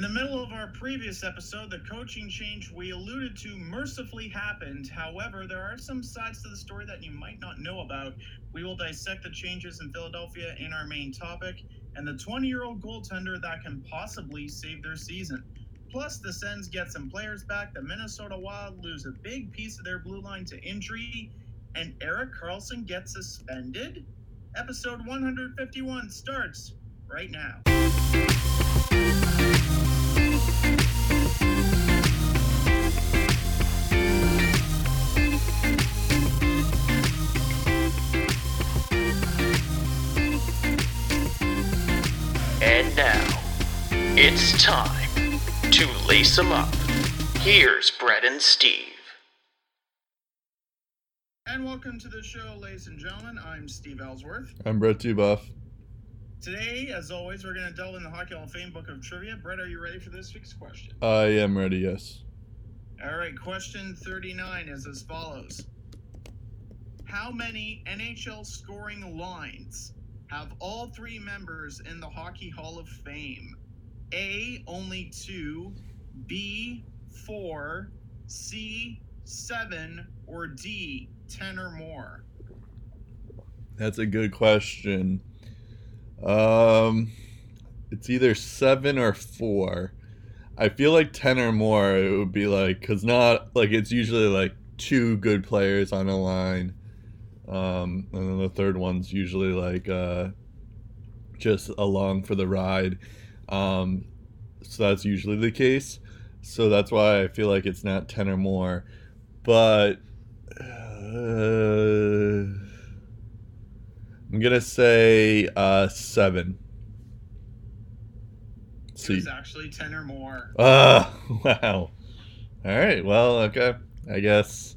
In the middle of our previous episode, the coaching change we alluded to mercifully happened. However, there are some sides to the story that you might not know about. We will dissect the changes in Philadelphia in our main topic and the 20 year old goaltender that can possibly save their season. Plus, the Sens get some players back. The Minnesota Wild lose a big piece of their blue line to injury, and Erik Karlsson gets suspended. Episode 151 starts right now. It's time to lace 'em up. Here's Brett and Steve. And welcome to the show, ladies and gentlemen. I'm Steve Ellsworth. I'm Brett Dubuff. Today, as always, we're going to delve in the Hockey Hall of Fame book of trivia. Brett, are you ready for this week's question? I am ready, yes. All right, question 39 is as follows How many NHL scoring lines have all three members in the Hockey Hall of Fame? A, only two, B, four, C, seven, or D, 10 or more? That's a good question. Um, it's either seven or four. I feel like ten or more. It would be like because not like it's usually like two good players on a line, um, and then the third one's usually like uh, just along for the ride. Um, so that's usually the case. So that's why I feel like it's not ten or more, but. Uh, I'm gonna say uh, seven. It was actually 10 or more. Ah, wow. All right. Well, okay. I guess.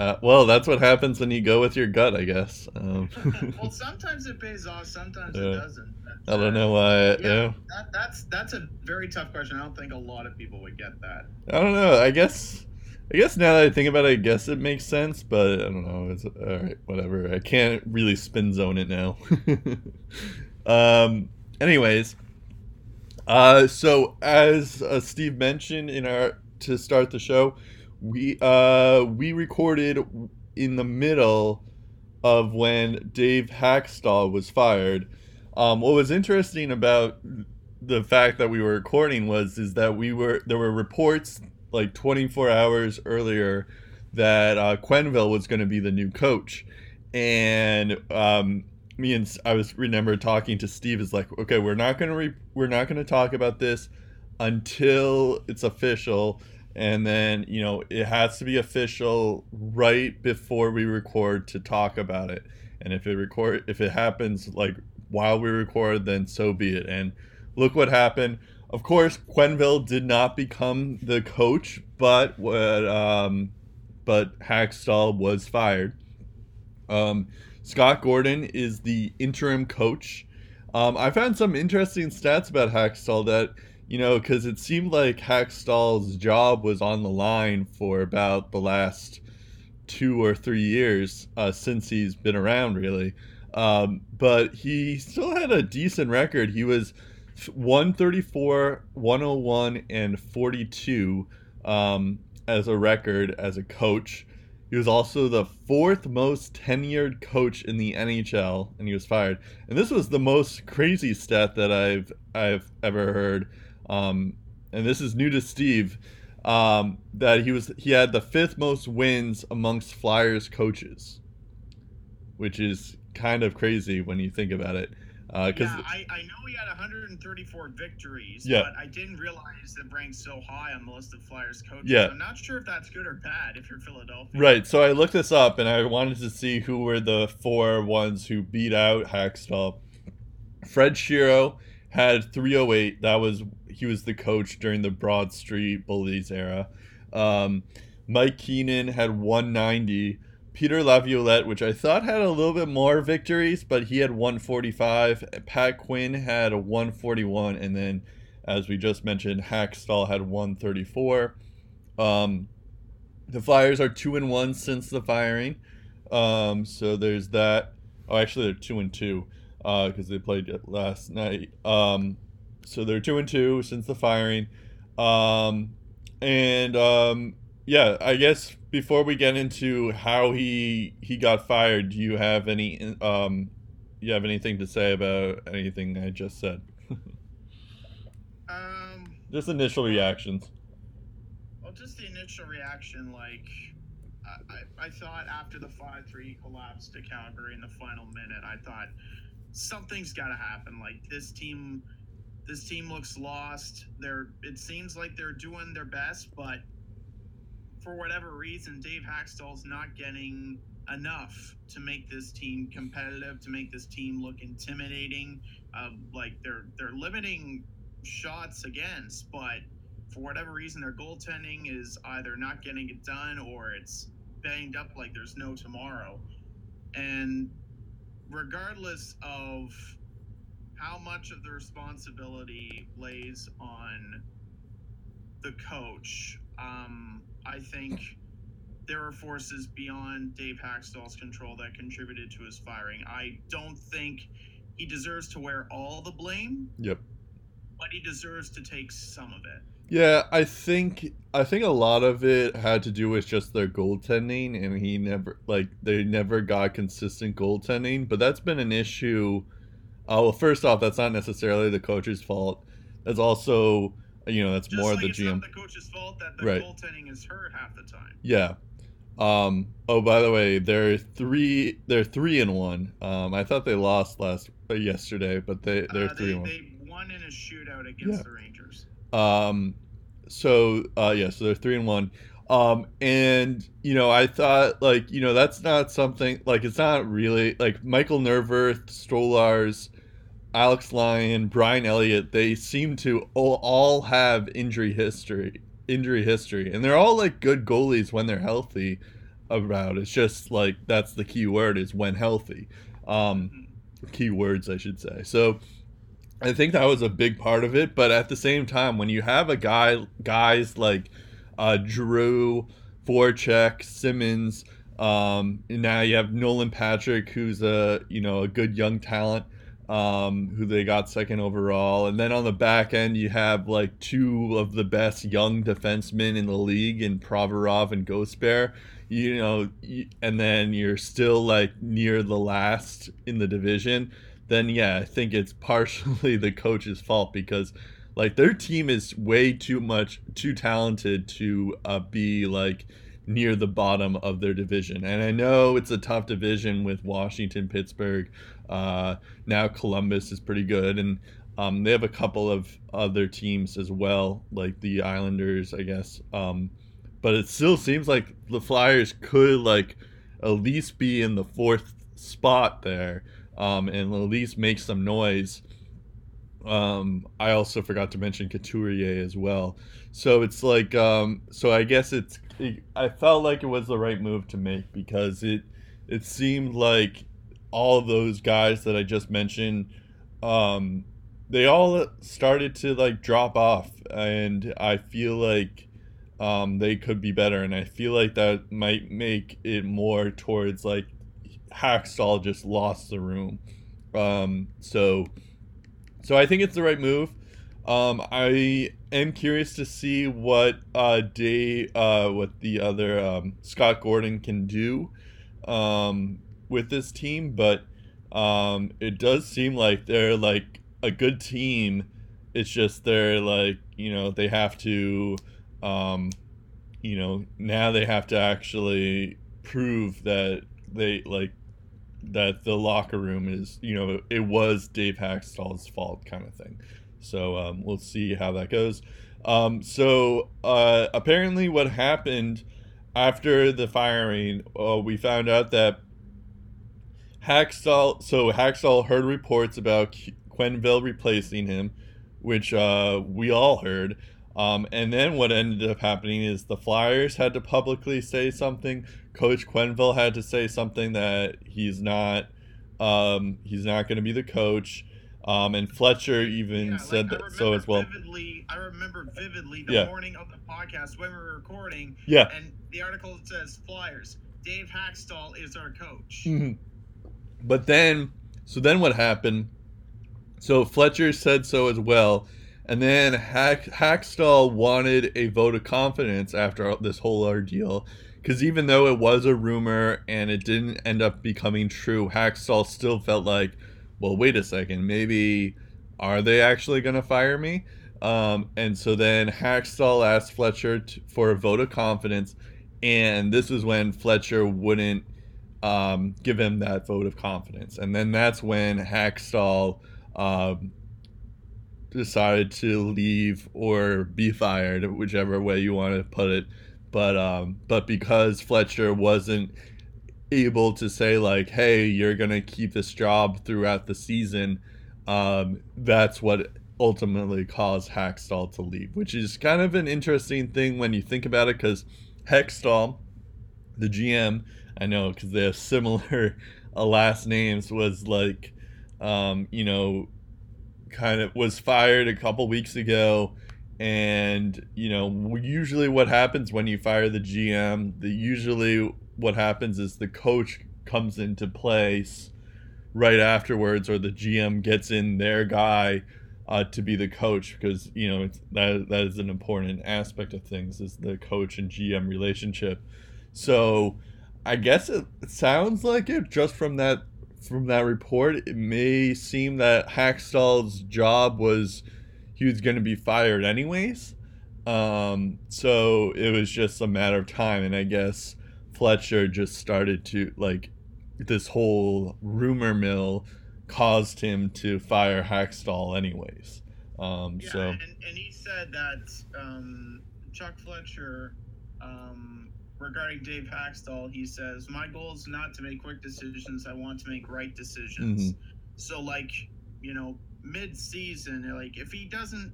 Uh, well, that's what happens when you go with your gut, I guess. Um, well, sometimes it pays off, sometimes Yeah. it doesn't. I don't know why. Yeah, Yeah. That, that's that's a very tough question. I don't think a lot of people would get that. I don't know. I guess. I guess now that I think about it, I guess it makes sense, but I don't know. It's all right. Whatever. I can't really spin zone it now. um. Anyways. Uh. So as uh, Steve mentioned in our to start the show, we uh we recorded in the middle of when Dave Hakstol was fired. Um, what was interesting about the fact that we were recording was is that we were there were reports like 24 hours earlier that uh, Quenneville was going to be the new coach, and um, me and I was remember talking to Steve is like, okay, we're not gonna re- we're not gonna talk about this until it's official, and then you know it has to be official right before we record to talk about it, and if it record if it happens like while we record, then so be it. And look what happened. Of course, Quenneville did not become the coach, but what um, but Hakstol was fired. Um, Scott Gordon is the interim coach. Um, I found some interesting stats about Hakstol that you know because it seemed like Hakstol's job was on the line for about the last two or three years uh, since he's been around, really. Um, but he still had a decent record. He was 134, 101, and 42 um, as a record as a coach. He was also the fourth most tenured coach in the NHL, and he was fired. And this was the most crazy stat that I've I've ever heard. Um, and this is new to Steve. Um, that he was he had the fifth most wins amongst Flyers coaches, which is kind of crazy when you think about it. Because yeah, I, I know he had 134 victories, Yeah. but I didn't realize that ranked so high on the list of Flyers coaches. Yeah. I'm not sure if that's good or bad if you're Philadelphia. Right. So I looked this up and I wanted to see who were the four ones who beat out Hakstol. Fred Shero had 308. That was he was the coach during the Broad Street Bullies era. Um, Mike Keenan had 190. Peter Laviolette, which I thought had a little bit more victories, but he had 145. Pat Quinn had a 141, and then, as we just mentioned, Hakstol had 134. Um, the Flyers are two and one since the firing, um, so there's that. Oh, actually, they're two and two because they played it last night. Um, so they're two and two since the firing. Um, and um, yeah, I guess before we get into how he he got fired, do you have any um, you have anything to say about anything I just said? Um, just initial reactions. well, just the initial reaction, like I, I, I thought after the five three collapse to Calgary in the final minute, I thought something's got to happen. Like this team, this team looks lost. They're it seems like they're doing their best, but for whatever reason, Dave Hakstol's not getting enough to make this team competitive, to make this team look intimidating. Uh, like they're they're limiting shots against, but for whatever reason, their goaltending is either not getting it done or it's banged up like there's no tomorrow. And regardless of how much of the responsibility lays on the coach, um, I think there are forces beyond Dave Hakstol's control that contributed to his firing. I don't think he deserves to wear all the blame, Yep. but he deserves to take some of it. Yeah, I think I think a lot of it had to do with just their goaltending, and he never like they never got consistent goaltending. But that's been an issue. Uh, well, first off, that's not necessarily the coach's fault. That's also you know that's Just more like the it's GM. not the coach's fault that the Right. goaltending is hurt half the time. Yeah. Um. Oh, by the way, they're three. They're three and one. Um. I thought they lost last uh, yesterday, but they they're Uh, three they, and one. they won in a shootout against Yeah. the Rangers. Um, so uh, yeah, so they're three and one. Um, and you know, I thought like you know that's not something like it's not really like Michael Neuvirth, Stolarz, Alex Lyon, Brian Elliott. They seem to all, all have injury history, injury history, and they're all like good goalies when they're healthy. About it's just like that's the key word is when healthy. Um, key words I should say. So I think that was a big part of it. But at the same time, when you have a guy, guys like uh, Drew, Voracek, Simmonds, um, and now you have Nolan Patrick, who's a you know a good young talent, um, who they got second overall, and then on the back end you have like two of the best young defensemen in the league in Provorov and Ghost You know, and then you're still like near the last in the division then yeah, I think it's partially the coach's fault because like their team is way too much too talented to uh, be like near the bottom of their division. And I know it's a tough division with Washington, Pittsburgh. Uh, now Columbus is pretty good, and um, they have a couple of other teams as well, like the Islanders, I guess. Um, but it still seems like the Flyers could like at least be in the fourth spot there um, and at least make some noise. Um, I also forgot to mention Couturier as well. So it's like, um, so I guess it's, it, I felt like it was the right move to make because it, it seemed like all those guys that I just mentioned, um, they all started to like drop off, and I feel like um, they could be better, and I feel like that might make it more towards like Hakstol just lost the room. Um, so, so I think it's the right move. Um, I am curious to see what uh, Day, uh, what the other um, Scott Gordon can do um, with this team, but um, it does seem like they're like a good team. It's just they're like you know they have to, um, you know now they have to actually prove that they like that the locker room is you know it was Dave Hakstol's fault kind of thing. So um, we'll see how that goes. Um, so uh, apparently, what happened after the firing, uh, we found out that Hakstol. So Hakstol heard reports about Qu- Quenneville replacing him, which uh, we all heard. Um, and then what ended up happening is the Flyers had to publicly say something. Coach Quenneville had to say something that he's not um, he's not going to be the coach. Um, and Fletcher even Yeah, said like, that so as well. Vividly, I remember vividly the Yeah. morning of the podcast when we were recording, Yeah. and the article says Flyers. Dave Hakstol is our coach. Mhm. But then, so then what happened So Fletcher said so as well. And then Hack, Hakstol wanted a vote of confidence after this whole ordeal. Because even though it was a rumor and it didn't end up becoming true, Hakstol still felt like, well, wait a second, maybe are they actually going to fire me? Um, and so then Hakstol asked Fletcher for a vote of confidence. And this is when Fletcher wouldn't um, give him that vote of confidence. And then that's when Hakstol um, decided to leave or be fired, whichever way you want to put it. But um, but because Fletcher wasn't able to say like, "Hey, you're gonna keep this job throughout the season," um, that's what ultimately caused Hakstol to leave, which is kind of an interesting thing when you think about it, because Hextall, the GM, I know because they have similar uh, last names, was like, um, you know, kind of was fired a couple weeks ago. And you know usually what happens when you fire the gm the usually what happens is the coach comes into place right afterwards or the gm gets in their guy uh, to be the coach because you know that that is an important aspect of things is the coach and gm relationship. So i guess it sounds like it just from that from that report, it may seem that Hakstol's job was he was going to be fired anyways. Um, so it was just a matter of time, and I guess Fletcher just started to like this whole rumor mill caused him to fire Hakstol anyways. Um, yeah, so and, and he said that um, Chuck Fletcher um, regarding Dave Hakstol, he says, "My goal is not to make quick decisions. I want to make right decisions." Mm-hmm. So, like, you know, mid-season, like if he doesn't,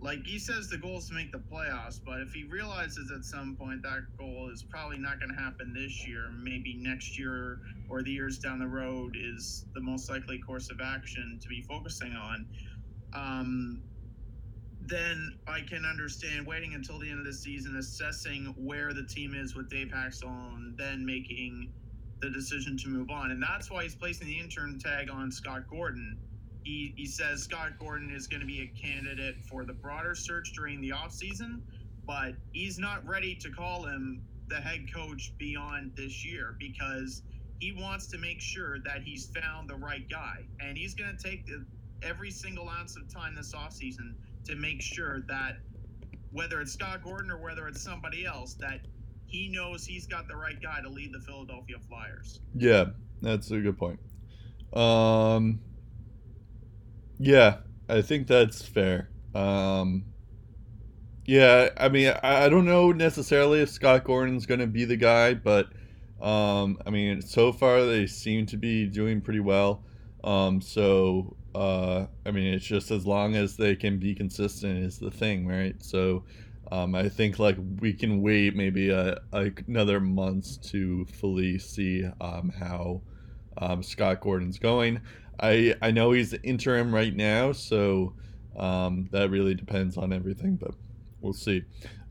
like he says, the goal is to make the playoffs. But if he realizes at some point that goal is probably not going to happen this year, maybe next year or the years down the road is the most likely course of action to be focusing on. Um, then I can understand waiting until the end of the season, assessing where the team is with Dave Hakstol, and then making the decision to move on. And that's why he's placing the intern tag on Scott Gordon. He, he says Scott Gordon is going to be a candidate for the broader search during the offseason, but he's not ready to call him the head coach beyond this year because he wants to make sure that he's found the right guy. And he's going to take the, every single ounce of time this offseason to make sure that whether it's Scott Gordon or whether it's somebody else, that he knows he's got the right guy to lead the Philadelphia Flyers. Yeah, that's a good point. Um, yeah, I think that's fair. Um, yeah, I mean, I, I don't know necessarily if Scott Gordon's going to be the guy, but um, I mean, so far they seem to be doing pretty well. Um, so uh, I mean, it's just as long as they can be consistent is the thing, right? So um, I think like we can wait maybe a, a another month to fully see um, how um, Scott Gordon's going. I I know he's interim right now, so um, that really depends on everything, but we'll see.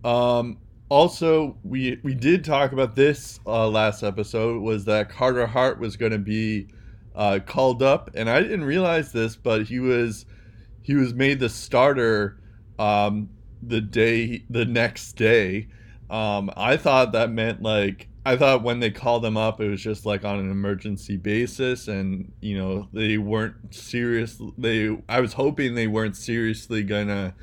Um, also, we we did talk about this uh, last episode was that Carter Hart was going to be uh, called up, and I didn't realize this, but he was he was made the starter um, the day the next day. Um, I thought that meant like I thought when they called him up, it was just like on an emergency basis, and you know they weren't serious. They I was hoping they weren't seriously gonna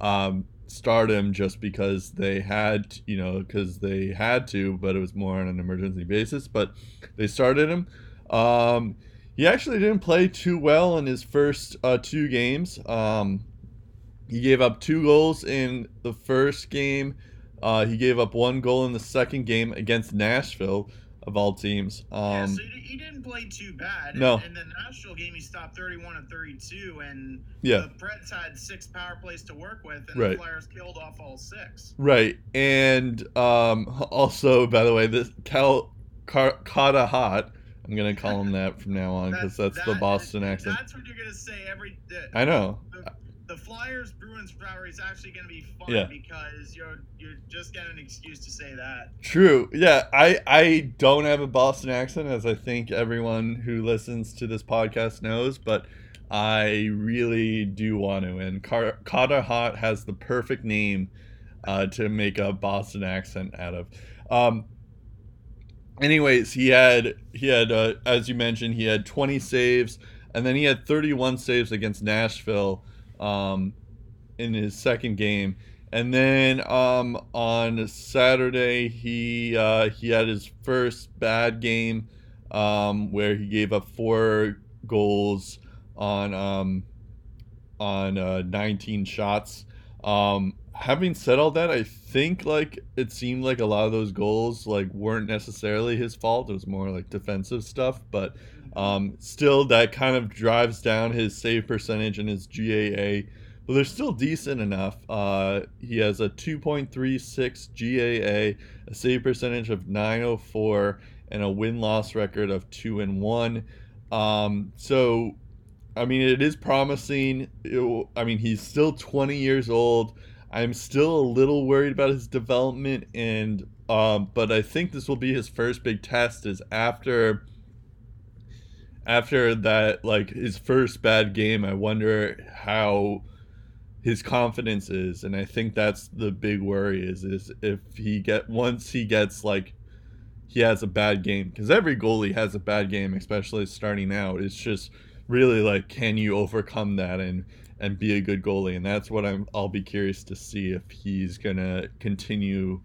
um, start him just because they had you know because they had to, but it was more on an emergency basis. But they started him. Um, he actually didn't play too well in his first uh, two games. Um, he gave up two goals in the first game. Uh, he gave up one goal in the second game against Nashville, of all teams. Um, yeah, so he, didn't play too bad. No. In the Nashville game, he stopped 31 and 32, and yeah. the Preds had six power plays to work with, and right. the Flyers killed off all six. Right, and um, also, by the way, this Cal Car- Carter Hart I'm gonna call him that from now on because that's, that, the Boston that, accent. That's what you're gonna say every. The, I know. The, the Flyers Bruins rivalry is actually gonna be fun Yeah. because you're you're just getting an excuse to say that. True. Yeah, I I don't have a Boston accent, as I think everyone who listens to this podcast knows. But I really do want to. And Car- Carter Hart has the perfect name uh, to make a Boston accent out of. Um, anyways, he had he had uh, as you mentioned, he had 20 saves, and then he had 31 saves against Nashville um, in his second game. And then um, on Saturday, he uh, he had his first bad game um, where he gave up four goals on um, on uh, 19 shots. Um, having said all that, I think like it seemed like a lot of those goals like weren't necessarily his fault. It was more like defensive stuff, but um, still that kind of drives down his save percentage and his GAA. But they're still decent enough. Uh, he has a 2.36 GAA, a save percentage of 904, and a win loss record of two and one. Um, so, I mean, it is promising. It, I mean, he's still 20 years old. I'm still a little worried about his development, and um, but I think this will be his first big test. Is after after that, like his first bad game. I wonder how his confidence is, and I think that's the big worry. Is is if he get once he gets like he has a bad game because every goalie has a bad game, especially starting out. It's just really like, can you overcome that and and be a good goalie? And that's what I'm. I'll be curious to see if he's gonna continue.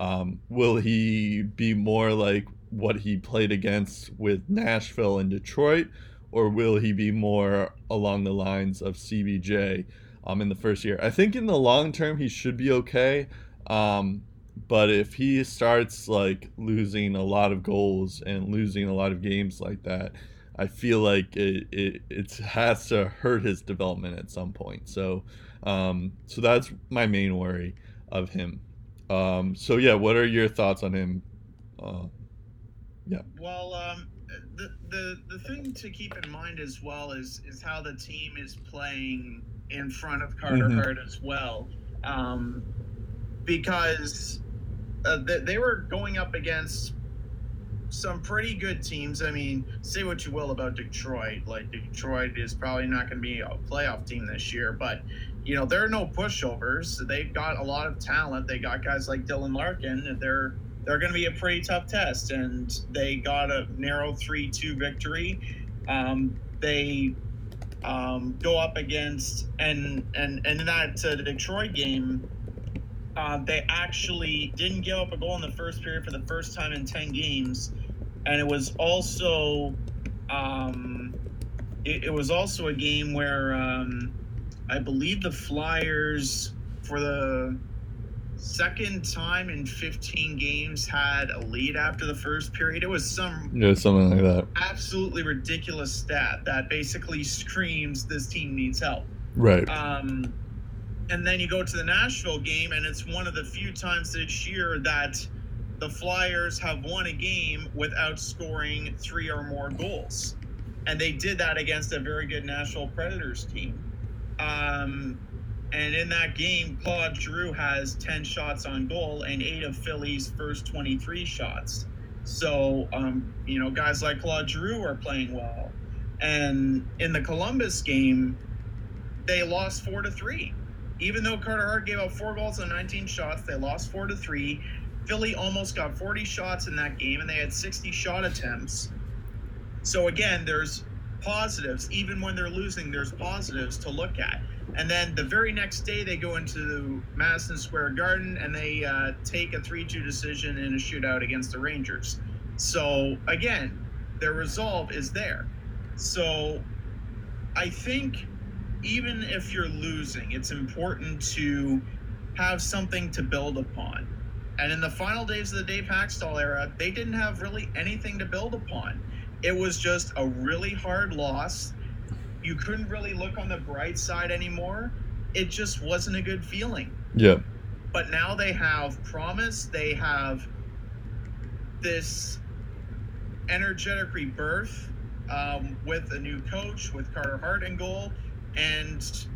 Um, will he be more like what he played against with Nashville and Detroit, or will he be more along the lines of CBJ um, in the first year? I think in the long term he should be okay. Um, but if he starts like losing a lot of goals and losing a lot of games like that, I feel like it, it, it has to hurt his development at some point. So, um, so that's my main worry of him. Um, so yeah, what are your thoughts on him? Uh, yeah. Well, um, the, the the thing to keep in mind as well is is how the team is playing in front of Carter Mhm. Hart as well, um, because uh, they, they were going up against some pretty good teams. I mean, say what you will about Detroit. Like Detroit is probably not going to be a playoff team this year, but you know there are no pushovers. They've got a lot of talent. They got guys like Dylan Larkin. They're they're going to be a pretty tough test, and they got a narrow three-two victory. Um, they um, go up against and and and that uh, Detroit game. Uh, they actually didn't give up a goal in the first period for the first time in 10 games and it was also um, it, it was also a game where um, i believe the flyers for the second time in 15 games had a lead after the first period it was some Yeah, something like that. absolutely ridiculous stat that basically screams this team needs help Right. um, and then you go to the Nashville game, and it's one of the few times this year that the Flyers have won a game without scoring three or more goals. And they did that against a very good Nashville Predators team. Um, and in that game, Claude Giroux has 10 shots on goal and eight of Philly's first 23 shots. So, um, you know, guys like Claude Giroux are playing well. And in the Columbus game, they lost four to three. Even though Carter Hart gave up four goals and 19 shots, they lost four to three. Philly almost got 40 shots in that game, and they had 60 shot attempts. So again, there's positives. Even when they're losing, there's positives to look at. And then the very next day, they go into Madison Square Garden and they uh, take a 3 2 decision in a shootout against the Rangers. So again, their resolve is there. So I think even if you're losing, it's important to have something to build upon. And in the final days of the Dave Hakstol era, they didn't have really anything to build upon. It was just a really hard loss. You couldn't really look on the bright side anymore. It just wasn't a good feeling. Yeah. But now they have promise, they have this energetic rebirth um, with a new coach, with Carter Hart in goal, and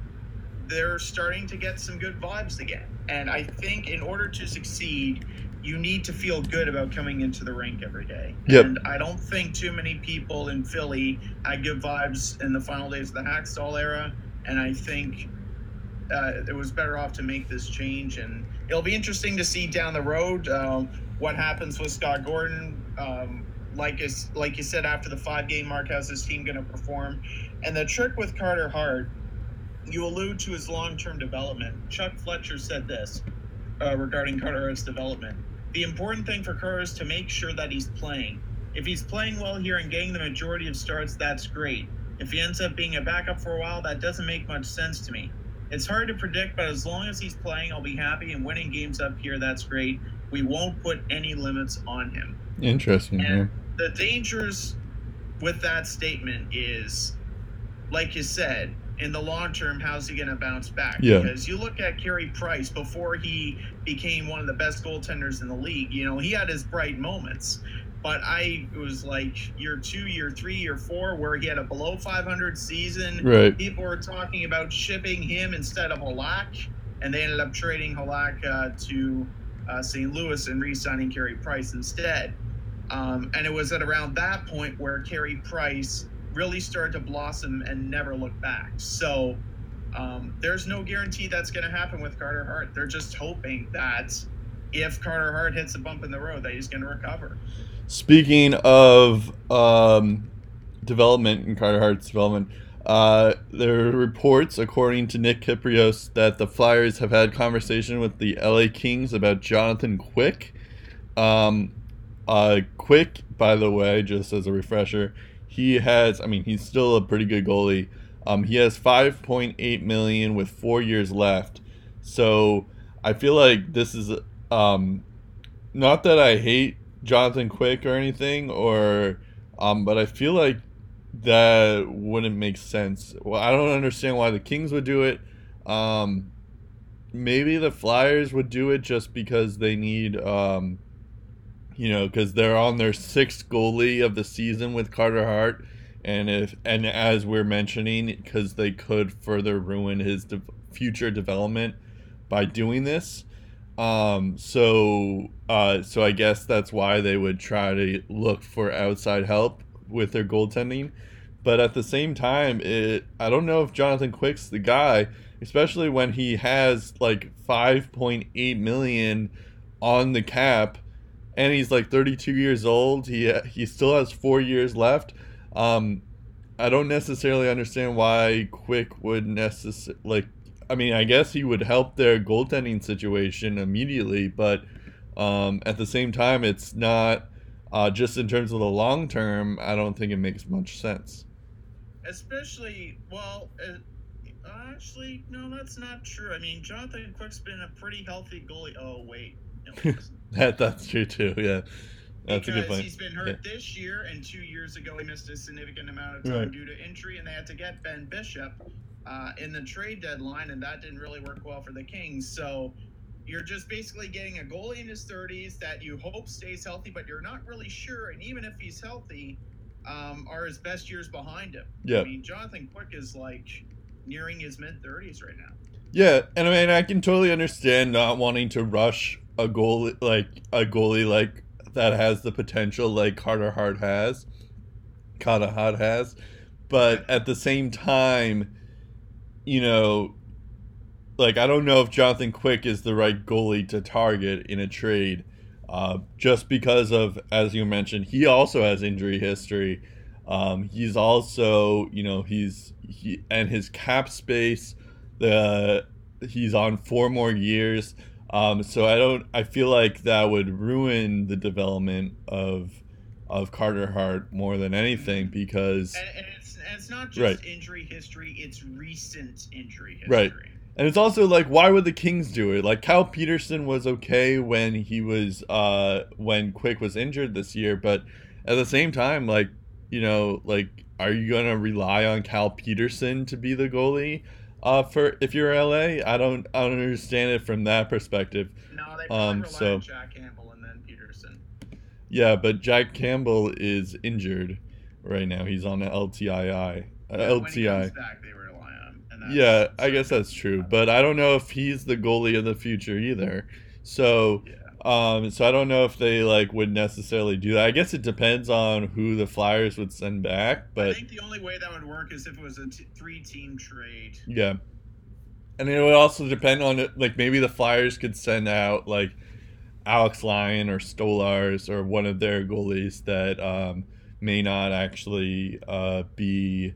they're starting to get some good vibes again. And I think in order to succeed, you need to feel good about coming into the rink every day. Yep. And I don't think too many people in Philly had good vibes in the final days of the Hakstol era. And I think uh, it was better off to make this change. And it'll be interesting to see down the road um, what happens with Scott Gordon. Um, like is like you said, after the five game mark, how's this team going to perform? And the trick with Carter Hart, you allude to his long term development. Chuck Fletcher said this uh, regarding Carter Hart's development. The important thing for Carter is to make sure that he's playing. If he's playing well here and getting the majority of starts, that's great. If he ends up being a backup for a while, that doesn't make much sense to me. It's hard to predict, but as long as he's playing, I'll be happy and winning games up here. That's great. We won't put any limits on him. Interesting. Yeah. And the dangers with that statement is, like you said, in the long term, how's he going to bounce back? Yeah. Because you look at Carey Price before he became one of the best goaltenders in the league. You know, he had his bright moments, but I it was like year two, year three, year four, where he had a below 500 season. Right. People were talking about shipping him instead of Halak, and they ended up trading Halak uh, to uh, St. Louis and re-signing Carey Price instead. Um, and it was at around that point where Carey Price really started to blossom and never look back. So um, there's no guarantee that's going to happen with Carter Hart. They're just hoping that if Carter Hart hits a bump in the road, that he's going to recover. Speaking of um, development and Carter Hart's development, uh, there are reports, according to Nick Kypreos, that the Flyers have had conversation with the LA Kings about Jonathan Quick. Um, uh, Quick, by the way, just as a refresher, he has. I mean, he's still a pretty good goalie. Um, he has 5.8 million with four years left. So I feel like this is um, not that I hate Jonathan Quick or anything, or um, but I feel like that wouldn't make sense. Well, I don't understand why the Kings would do it. Um, maybe the Flyers would do it just because they need, um, you know, because they're on their sixth goalie of the season with Carter Hart, and if and as we're mentioning, because they could further ruin his de- future development by doing this. Um, so, uh, so I guess that's why they would try to look for outside help with their goaltending. But at the same time, it I don't know if Jonathan Quick's the guy, especially when he has like 5.8 million on the cap, and he's like 32 years old. He he still has four years left. Um, I don't necessarily understand why Quick would necessarily like I mean, I guess he would help their goaltending situation immediately, but um, at the same time, it's not uh, just in terms of the long term. I don't think it makes much sense. Especially, well, uh, actually, no, that's not true. I mean, Jonathan Quick's been a pretty healthy goalie. Oh wait. that that's true too. Yeah, that's a good because point. he's been hurt this year, and two years ago he missed a significant amount of time Right. due to injury, and they had to get Ben Bishop uh, in the trade deadline, and that didn't really work well for the Kings. So you're just basically getting a goalie in his 30s that you hope stays healthy, but you're not really sure. And even if he's healthy, um, are his best years behind him? Yeah. I mean, Jonathan Quick is like nearing his mid 30s right now. Yeah, and I mean I can totally understand not wanting to rush a goalie like a goalie like that has the potential like Carter Hart has, Carter Hart has, but at the same time, you know, like I don't know if Jonathan Quick is the right goalie to target in a trade, uh, just because of as you mentioned, he also has injury history. Um, he's also, you know, he's he and his cap space the he's on four more years. Um, so I don't. I feel like that would ruin the development of of Carter Hart more than anything because And, and, it's, and it's not just Right. injury history, it's recent injury history. Right. and it's also like why would the Kings do it? Like Kyle Petersen was okay when he was uh when Quick was injured this year, but at the same time, like you know, like are you gonna rely on Cal Petersen to be the goalie? Uh, for if you're LA, I don't I don't understand it from that perspective. No, they probably Um, so- Jack Campbell and then Petersen. Yeah, but Jack Campbell is injured right now. He's on the LTII. Uh, Yeah, LTI. back, they rely on him. And that's, Yeah, I guess that's true. But I don't know if he's the goalie of the future either. So, Yeah. Um, so I don't know if they like would necessarily do that. I guess it depends on who the Flyers would send back, But I think the only way that would work is if it was a t- three-team trade. yeah. And it would also depend on it. Like maybe the Flyers could send out like Alex Lyon or Stolarz or one of their goalies that um, may not actually uh, be,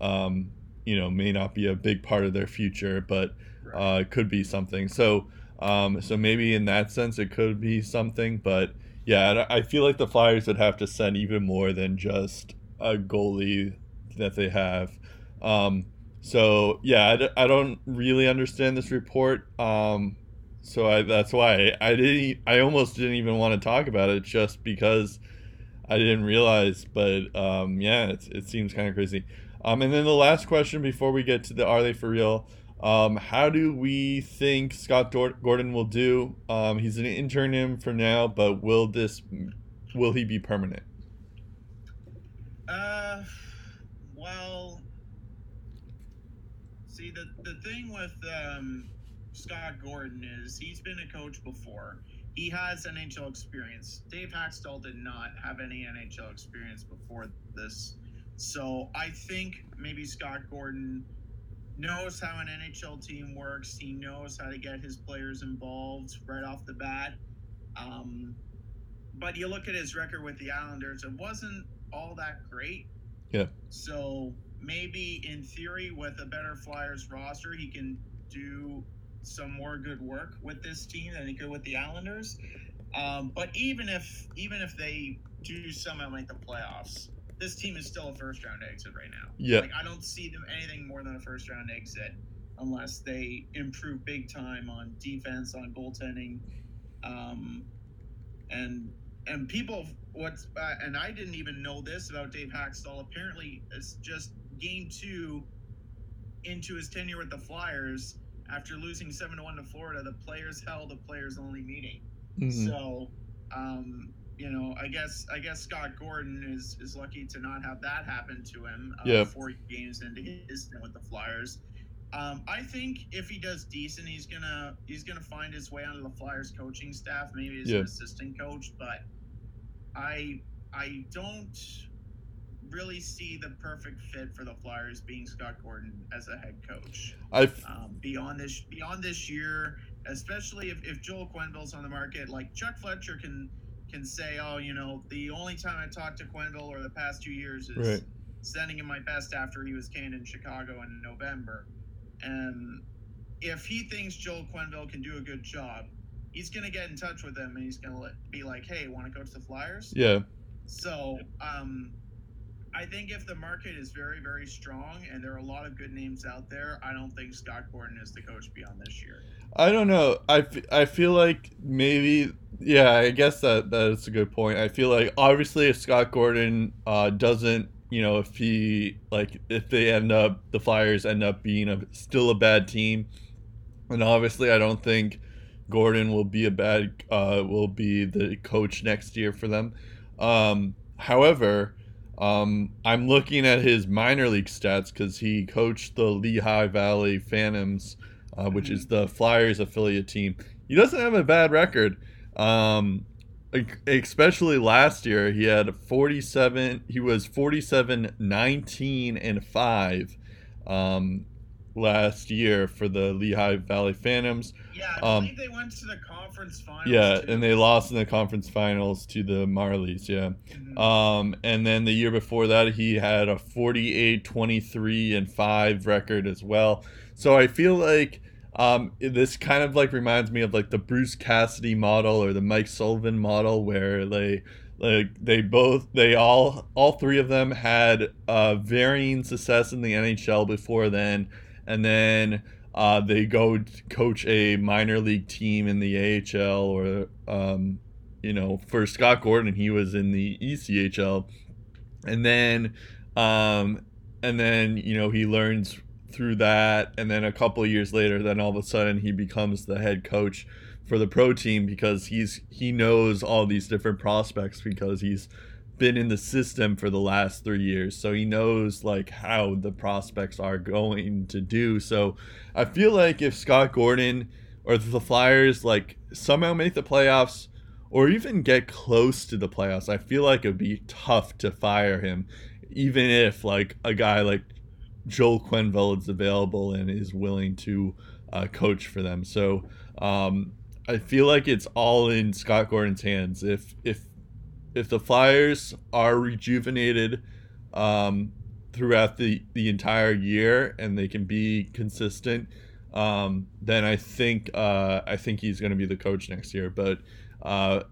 um, you know, may not be a big part of their future, but uh, could be something. So, um, so maybe in that sense it could be something. But yeah, I feel like the Flyers would have to send even more than just a goalie that they have. Um, so yeah, I, d- I don't really understand this report. Um, so I, that's why I, I didn't. I almost didn't even want to talk about it just because I didn't realize. But um, yeah, it, it seems kind of crazy. Um, and then the last question before we get to the are they for real? Um, how do we think Scott Gordon will do? Um, he's an intern for now, but will this will he be permanent? Uh, well, see the the thing with um, Scott Gordon is he's been a coach before. He has NHL experience. Dave Hakstol did not have any NHL experience before this, so I think maybe Scott Gordon knows how an NHL team works. He knows how to get his players involved right off the bat. Um, but you look at his record with the Islanders, it wasn't all that great. Yeah. So maybe in theory, with a better Flyers roster, he can do some more good work with this team than he could with the Islanders. Um, but even if even if they do somehow make the playoffs, this team is still a first round exit right now. Yeah. Like I don't see them anything more than a first round exit unless they improve big time on defense, on goaltending, um, and and people what's uh, and I didn't even know this about Dave Hakstol. Apparently, it's just game two into his tenure with the Flyers after losing seven to one to Florida. The players held a players only meeting. Mhm. So, um, you know, I guess I guess Scott Gordon is is lucky to not have that happen to him. Uh, Yeah. Four games into his stint with the Flyers. Um, I think if he does decent, he's gonna he's gonna find his way onto the Flyers coaching staff, maybe as Yeah. an assistant coach. But I I don't really see the perfect fit for the Flyers being Scott Gordon as a head coach I um, beyond this beyond this year, especially if, if Joel Quenneville's on the market. Like Chuck Fletcher can can say, oh, you know, the only time I talked to Quenneville or the past two years is Right. sending him my best after he was canned in Chicago in November. And if he thinks Joel Quenneville can do a good job, he's gonna get in touch with him and he's gonna be like, hey, want to coach the Flyers? yeah. So, um, I think if the market is very, very strong and there are a lot of good names out there, I don't think Scott Gordon is the coach beyond this year. I don't know. I, f- I feel like maybe yeah. I guess that that's a good point. I feel like obviously if Scott Gordon uh, doesn't you know if he like if they end up the Flyers end up being a still a bad team, and obviously I don't think Gordon will be a bad uh, will be the coach next year for them. Um, however. Um, I'm looking at his minor league stats because he coached the Lehigh Valley Phantoms uh, which is the Flyers affiliate team. He doesn't have a bad record. Um, especially last year, he had 47. He was 47, 19, and 5 um, last year for the Lehigh Valley Phantoms. Yeah, I Um, believe they went to the conference finals. Yeah, too. and they lost in the conference finals to the Marlies. Yeah. Mhm. Um, and then the year before that, he had a 48, 23, and 5 record as well. So I feel like um, this kind of like reminds me of like the Bruce Cassidy model or the Mike Sullivan model, where they like they both they all all three of them had uh, varying success in the NHL before then, and then uh, they go coach a minor league team in the AHL or um, you know, for Scott Gordon, he was in the ECHL, and then, um, and then you know he learns through that, and then a couple years later, then all of a sudden he becomes the head coach for the pro team because he's he knows all these different prospects because he's been in the system for the last three years, so he knows like how the prospects are going to do. So I feel like if Scott Gordon or the Flyers like somehow make the playoffs or even get close to the playoffs, I feel like it'd be tough to fire him, even if like a guy like Joel Quenneville is available and is willing to uh, coach for them. So um, I feel like it's all in Scott Gordon's hands. If if if the Flyers are rejuvenated um, throughout the the entire year and they can be consistent, um, then I think uh, I think he's going to be the coach next year. But uh,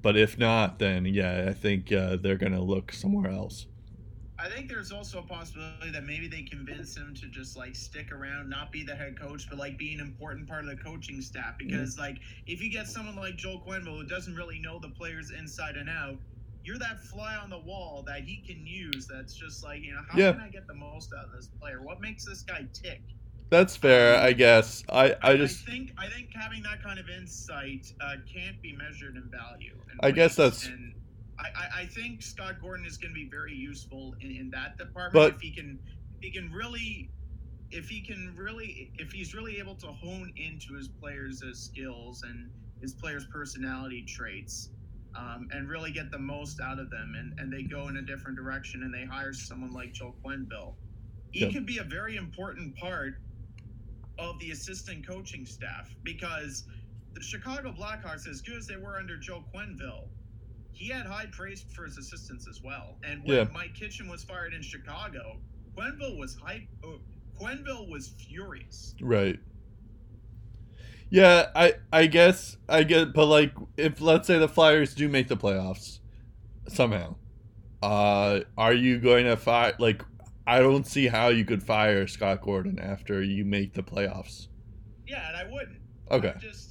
but if not, then yeah, I think uh, they're going to look somewhere else. I think there's also a possibility that maybe they convince him to just like stick around, not be the head coach, but like be an important part of the coaching staff. Because mm-hmm. like if you get someone like Joel Quenneville who doesn't really know the players inside and out, you're that fly on the wall that he can use. That's just like you know how yeah. can I get the most out of this player? What makes this guy tick? That's fair, I guess. I, I just I think I think having that kind of insight uh, can't be measured in value. I guess that's. And, I, I think Scott Gordon is going to be very useful in, in that department but, if he can if he can really if he can really if he's really able to hone into his players' skills and his players' personality traits um, and really get the most out of them and, and they go in a different direction and they hire someone like Joe Quenneville. He yeah. could be a very important part of the assistant coaching staff because the Chicago Blackhawks, as good as they were under Joe Quenneville, he had high praise for his assistants as well. And when yeah. Mike Kitchen was fired in Chicago, Quenneville was hype. Uh, Quenneville was furious. Right. Yeah, I I guess I get, but like if let's say the Flyers do make the playoffs somehow, uh, are you going to fire? Like, I don't see how you could fire Scott Gordon after you make the playoffs. Yeah, and I wouldn't. Okay. I'm just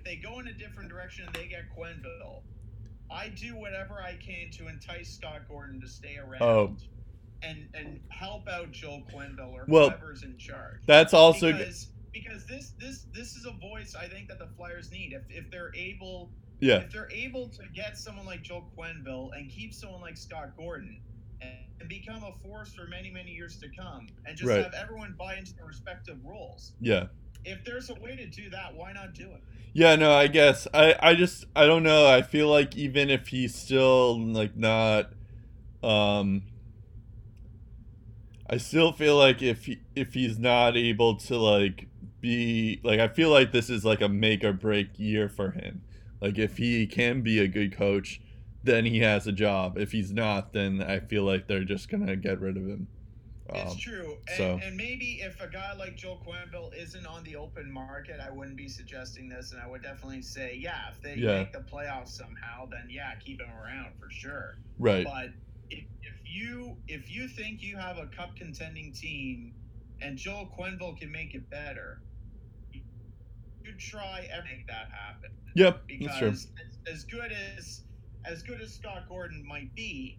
if they go in a different direction and they get Quenneville, I do whatever I can to entice Scott Gordon to stay around. Oh. And, and help out Joel Quenneville or well, whoever's in charge. That's also because, because this this this is a voice I think that the Flyers need. If if they're able yeah. if they're able to get someone like Joel Quenneville and keep someone like Scott Gordon and, and become a force for many, many years to come and just right. have everyone buy into their respective roles. Yeah. If there's a way to do that, why not do it? Yeah, no, I guess I I just I don't know. I feel like even if he's still like not um I still feel like if he, if he's not able to like be like I feel like this is like a make or break year for him. Like if he can be a good coach, then he has a job. If he's not, then I feel like they're just going to get rid of him. It's um, true. And, so. and maybe if a guy like Joel Quenneville isn't on the open market, I wouldn't be suggesting this. And I would definitely say, yeah, if they yeah. make the playoffs somehow, then yeah, keep him around for sure. Right. But if, if you if you think you have a cup contending team and Joel Quenneville can make it better, you try and make that happen. Yep, because that's true. As, as good as as good as Scott Gordon might be,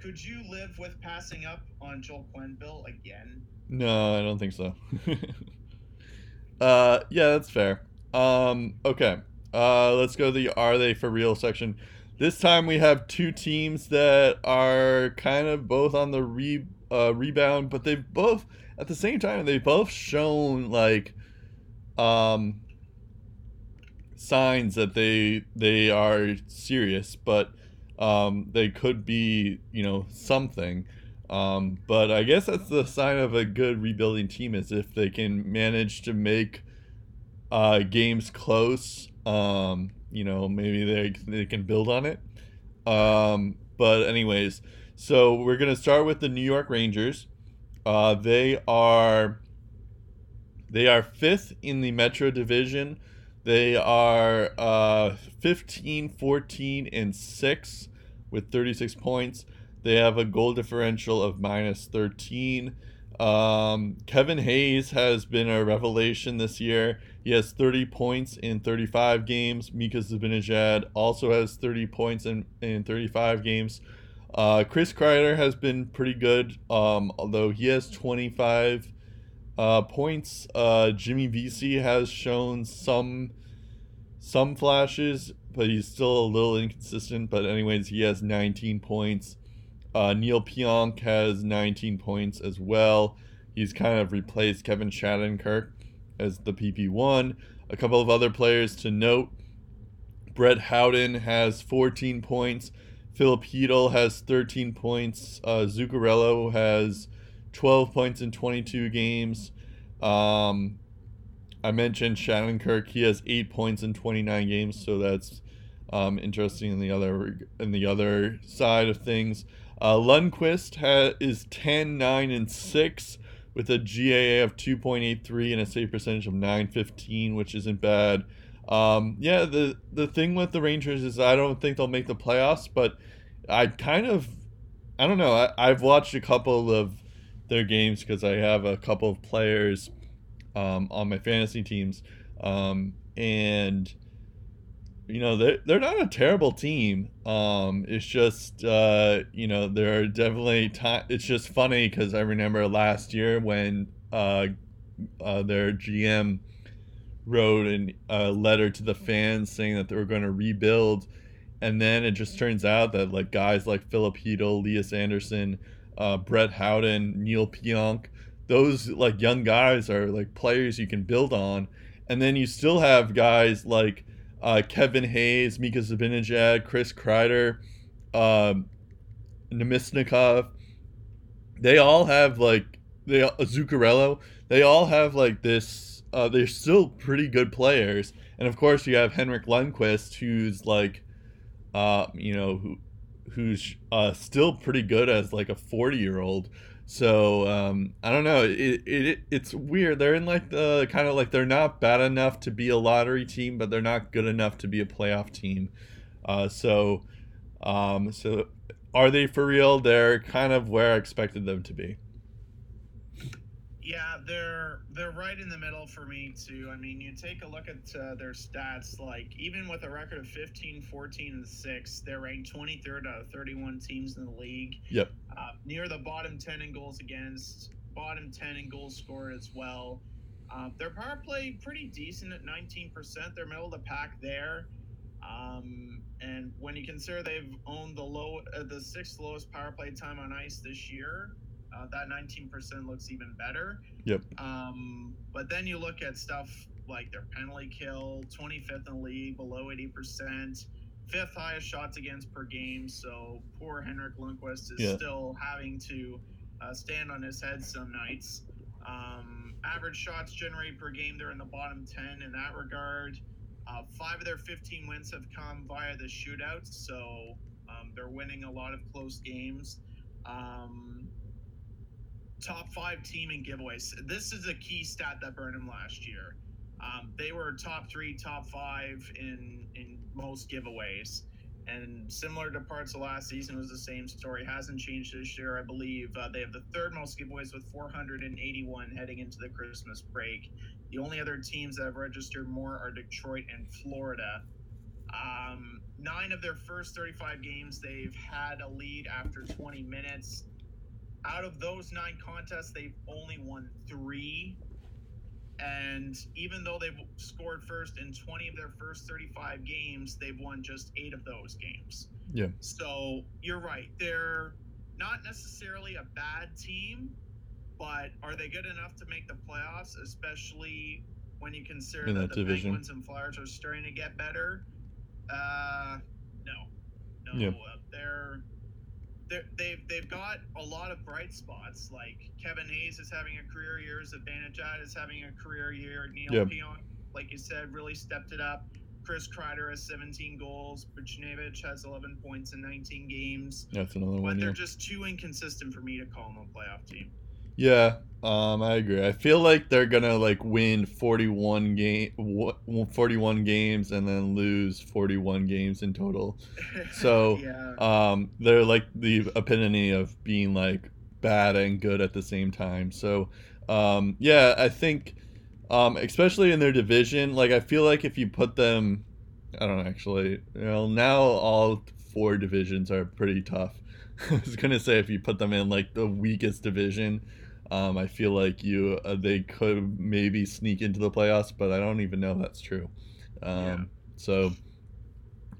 could you live with passing up on Joel Quenneville again? No, I don't think so. uh, yeah, that's fair. Um, okay. Uh, let's go to the Are They For Real section. This time we have two teams that are kind of both on the re, uh, rebound, but they've both, at the same time, they've both shown, like, um, signs that they they are serious, but um, they could be, you know, something. Um, but I guess that's the sign of a good rebuilding team is if they can manage to make uh, games close. Um, you know, maybe they they can build on it. Um, but anyways, so we're gonna start with the New York Rangers. Uh, they are they are fifth in the Metro Division they are uh, 15, 14, and 6 with 36 points. They have a goal differential of minus 13. Um, Kevin Hayes has been a revelation this year. He has 30 points in 35 games. Mika Zibanejad also has 30 points in, in 35 games. Uh, Chris Kreider has been pretty good, um, although he has 25 uh, points. Uh, Jimmy Vesey has shown some some flashes, but he's still a little inconsistent. But anyways, he has 19 points. Uh, Neal Pionk has 19 points as well. He's kind of replaced Kevin Shattenkirk. as the PP1. A couple of other players to note Brett Howden has 14 points. Filip Chytil has 13 points. Uh, Zuccarello has 12 points in 22 games. Um, I mentioned Shattenkirk. He has eight points in 29 games, so that's um, interesting in the other in the other side of things. Uh, Lundqvist ha- is 10, 9, and 6 with a GAA of 2.83 and a save percentage of 915, which isn't bad. Um, yeah, the the thing with the Rangers is I don't think they'll make the playoffs, but I kind of I don't know. I, I've watched a couple of their games because I have a couple of players um, on my fantasy teams, um, and you know they're they're not a terrible team. Um, it's just uh, you know there are definitely time. It's just funny because I remember last year when uh, uh, their GM wrote a letter to the fans saying that they were going to rebuild, and then it just turns out that like guys like Filip Chytil, Lias Andersson, uh, Brett Howden, Neal Pionk, those like young guys are like players you can build on, and then you still have guys like uh, Kevin Hayes, Mika Zibanejad, Chris Kreider, um, Namestnikov. They all have like they Zuccarello. They all have like this. Uh, they're still pretty good players, and of course you have Henrik Lundqvist, who's like, uh, you know, who, who's uh, still pretty good as like a forty year old. So um, I don't know. It, it it's weird. They're in like the kind of like they're not bad enough to be a lottery team, but they're not good enough to be a playoff team. Uh, so um, so are they for real? They're kind of where I expected them to be. Yeah, they're they're right in the middle for me too. I mean, you take a look at uh, their stats like even with a record of 15, 14 and 6, they're ranked 23rd out of 31 teams in the league. Yep. Uh, near the bottom 10 in goals against, bottom 10 in goals scored as well. Uh, their power play pretty decent at 19%. They're middle of the pack there. Um, and when you consider they've owned the low, uh, the sixth lowest power play time on ice this year, uh, that 19% looks even better. Yep. Um, but then you look at stuff like their penalty kill, 25th in the league, below 80%, fifth highest shots against per game. So poor Henrik Lundqvist is Yeah. still having to uh, stand on his head some nights. Um, average shots generated per game, they're in the bottom 10 in that regard. Uh, five of their 15 wins have come via the shootouts, so um, they're winning a lot of close games. Um, top five team in giveaways. This is a key stat that burned them last year. Um, they were top three, top five in in most giveaways, and similar to parts of last season was the same story. Hasn't changed this year, I believe. Uh, they have the third most giveaways with 481 heading into the Christmas break. The only other teams that have registered more are Detroit and Florida. Um, nine of their first 35 games, they've had a lead after 20 minutes. Out of those nine contests, they've only won three. And even though they've scored first in 20 of their first 35 games, they've won just eight of those games. Yeah. So you're right. They're not necessarily a bad team, but are they good enough to make the playoffs, especially when you consider In that, that the division. Penguins and Flyers are starting to get better? Uh, no, no. Yeah. Uh, they're, they've they've got a lot of bright spots. Like Kevin Hayes is having a career year. Zibanejad is having a career year. Neal Yep. Pionk, like you said, really stepped it up. Chris Kreider has 17 goals. Buchnevich has 11 points in 19 games. That's another But one. they're Yeah. just too inconsistent for me to call them a playoff team. Yeah, um, I agree. I feel like they're gonna like win forty-one game, 41 games, and then lose forty-one games in total. So, yeah, Um, they're like the epitome of being like bad and good at the same time. So, um, yeah, I think, um, especially in their division, like I feel like if you put them, I don't know, actually, you know, now all four divisions are pretty tough. I was gonna say if you put them in like the weakest division, um, I feel like you uh, they could maybe sneak into the playoffs, but I don't even know if that's true. Um, Yeah. So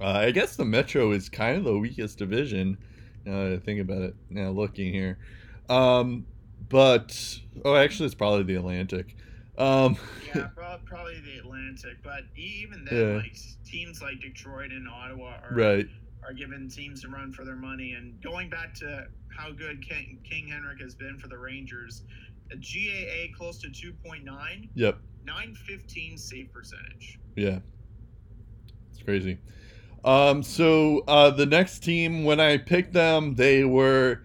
uh, I guess the Metro is kind of the weakest division. Now that I think about it, now looking here, um, but oh, actually, it's probably the Atlantic. Um, yeah, probably the Atlantic, but even then, Yeah. like teams like Detroit and Ottawa are right. Are giving teams a run for their money. And going back to how good King, King Henrik has been for the Rangers, a GAA close to 2.9, Yep. 915 save percentage. Yeah. It's crazy. Um, so uh, the next team, when I picked them, they were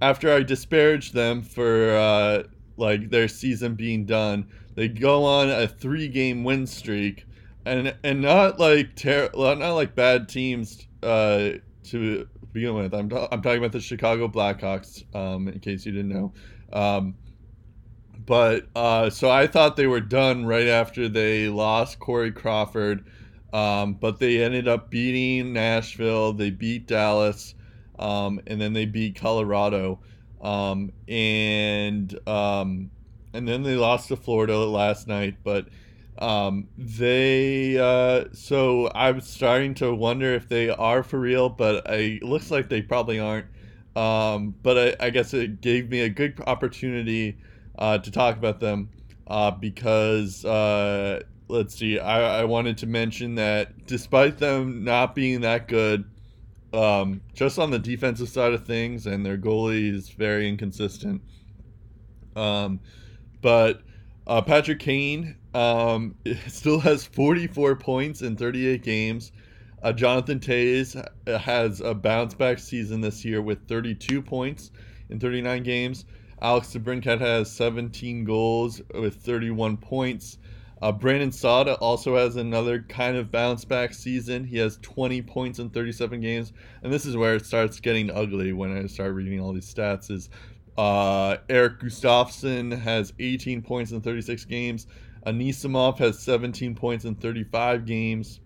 after I disparaged them for uh, like their season being done. They go on a three-game win streak, and and not like ter- not like bad teams uh, to begin with. I'm ta- I'm talking about the Chicago Blackhawks. Um, in case you didn't know. Um, but uh, so I thought they were done right after they lost Corey Crawford, um, but they ended up beating Nashville. They beat Dallas, um, and then they beat Colorado, um, and um, and then they lost to Florida last night. But um, they uh, so I'm starting to wonder if they are for real, but I, it looks like they probably aren't. Um, but I, I guess it gave me a good opportunity uh, to talk about them uh, because uh, let's see, I, I wanted to mention that despite them not being that good, um, just on the defensive side of things, and their goalie is very inconsistent. Um, but uh, Patrick Kane um, still has 44 points in 38 games. Uh, Jonathan Toews has a bounce back season this year with 32 points in 39 games. Alex DeBrincat has 17 goals with 31 points. Uh, Brandon Saad also has another kind of bounce back season. He has 20 points in 37 games, and this is where it starts getting ugly when I start reading all these stats. Is uh, Erik Gustafsson has 18 points in 36 games. Anisimov has 17 points in 35 games.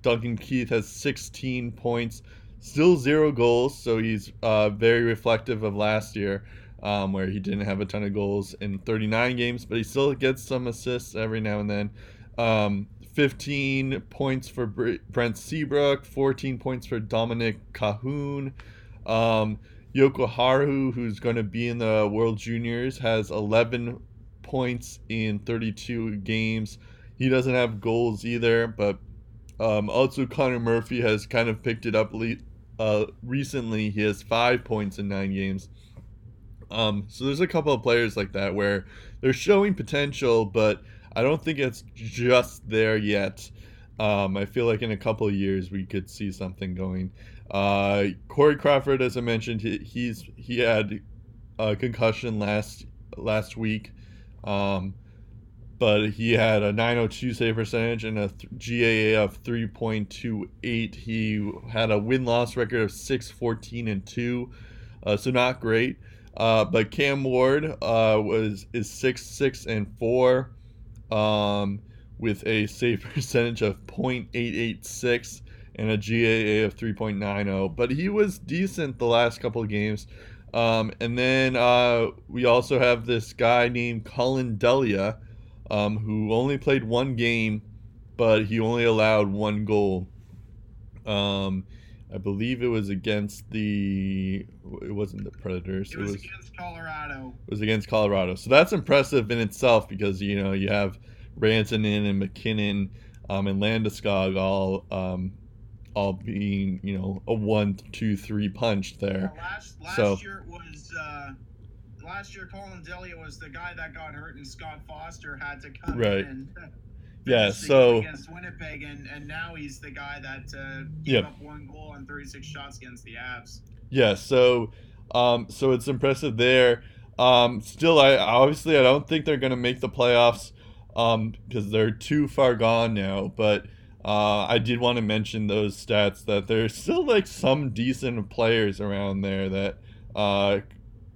Duncan Keith has 16 points, still zero goals, so he's uh, very reflective of last year um, where he didn't have a ton of goals in 39 games, but he still gets some assists every now and then. Um, 15 points for Brent Seabrook, 14 points for Dominik Kahun. Um, Jokiharju, who's going to be in the World Juniors, has 11 points in 32 games. He doesn't have goals either, but um, also Connor Murphy has kind of picked it up le- uh, recently. He has five points in nine games. Um, so there's a couple of players like that where they're showing potential, but I don't think it's just there yet. Um, I feel like in a couple of years we could see something going. Uh, Corey Crawford, as I mentioned, he, he's he had a concussion last last week, um, but he had a 902 save percentage and a th- GAA of 3.28. He had a win loss record of 6 14 and 2, uh, so not great. Uh, but Cam Ward uh, was is six six and four, um, with a save percentage of .886 and a GAA of 3.90. But he was decent the last couple of games. Um, and then uh, we also have this guy named Collin Delia, um, who only played one game, but he only allowed one goal. Um, I believe it was against the. It wasn't the Predators. It was, against Colorado. It was against Colorado. So that's impressive in itself because you know you have Rantanen and MacKinnon um, and Landeskog all um, all being you know a one, two, three punch there. Yeah, last last So- year was uh, last year Collin Delia was the guy that got hurt and Scott Foster had to come Right. in Yeah, so- against Winnipeg and, and now he's the guy that uh, gave up one goal on 36 shots against the Avs. Yeah, so um, so it's impressive there. Um, still, I obviously I don't think they're gonna make the playoffs um, because they're too far gone now. But uh, I did want to mention those stats that there's still like some decent players around there that uh,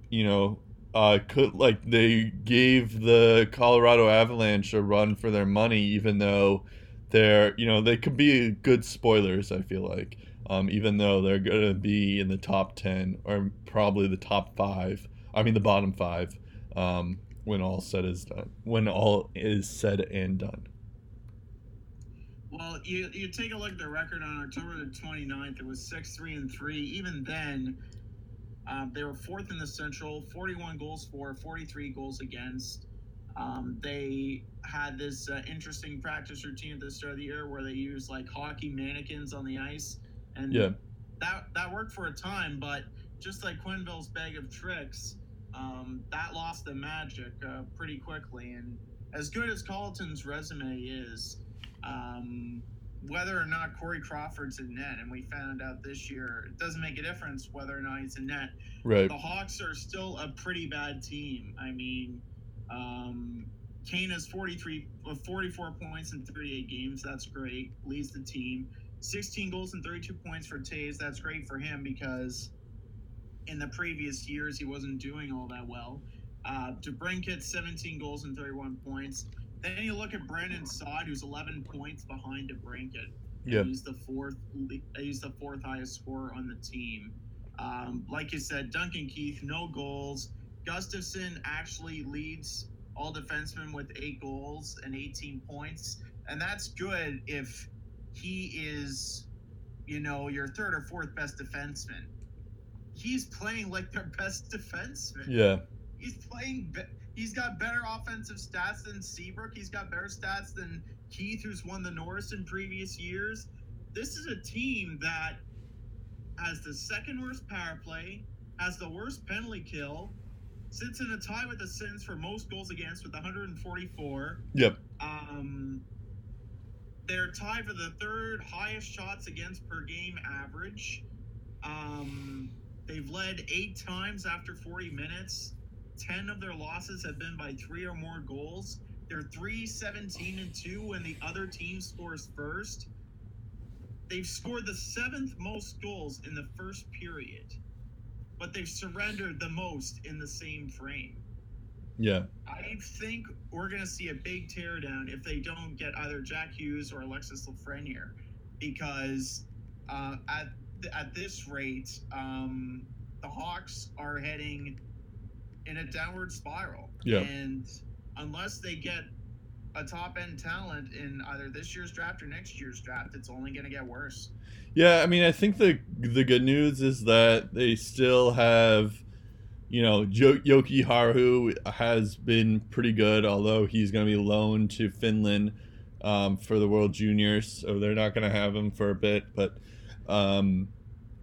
you know uh, could like they gave the Colorado Avalanche a run for their money, even though they're you know they could be good spoilers. I feel like um, even though they're to be in the top 10 or probably the top five. I mean, the bottom five um, when all said is done. When all is said and done. Well, you, you take a look at the record on October the 29th, it was 6 3 and 3. Even then, um, they were fourth in the Central, 41 goals for, 43 goals against. Um, they had this uh, interesting practice routine at the start of the year where they used like hockey mannequins on the ice, and Yeah. that that worked for a time. But just like Quenneville's bag of tricks, um, that lost the magic uh, pretty quickly. And as good as Colliton's resume is, um, whether or not Corey Crawford's in net, and we found out this year, it doesn't make a difference whether or not he's in net. Right. The Hawks are still a pretty bad team. I mean, um, Kane has 43, uh, 44 points in 38 games. That's great. Leads the team. 16 goals and 32 points for Toews. That's great for him because in the previous years he wasn't doing all that well. Uh, DeBrincat, 17 goals and 31 points. Then you look at Brandon Saad, who's 11 points behind DeBrincat. Yeah. He's the fourth. He's the fourth highest scorer on the team. Um, like you said, Duncan Keith, no goals. Gustafsson actually leads all defensemen with eight goals and 18 points, and that's good if he is, you know, your third or fourth best defenseman. He's playing like their best defenseman. Yeah. He's playing. Be- he's got better offensive stats than Seabrook. He's got better stats than Keith, who's won the Norris in previous years. This is a team that has the second worst power play, has the worst penalty kill, sits in a tie with the Sens for most goals against with 144. Yep. Um, they're tied for the third highest shots against per game average. Um, they've led eight times after 40 minutes. 10 of their losses have been by three or more goals. They're 3 17 and 2 when the other team scores first. They've scored the seventh most goals in the first period, but they've surrendered the most in the same frame. Yeah. I think we're going to see a big teardown if they don't get either Jack Hughes or Alexis Lafreniere, because uh, at at this rate, um, the Hawks are heading in a downward spiral. Yeah. And unless they get a top end talent in either this year's draft or next year's draft, it's only going to get worse. Yeah, I mean, I think the the good news is that they still have, you know, jo- Jokiharju has been pretty good, although he's going to be loaned to Finland um, for the World Juniors, so they're not going to have him for a bit. But, um,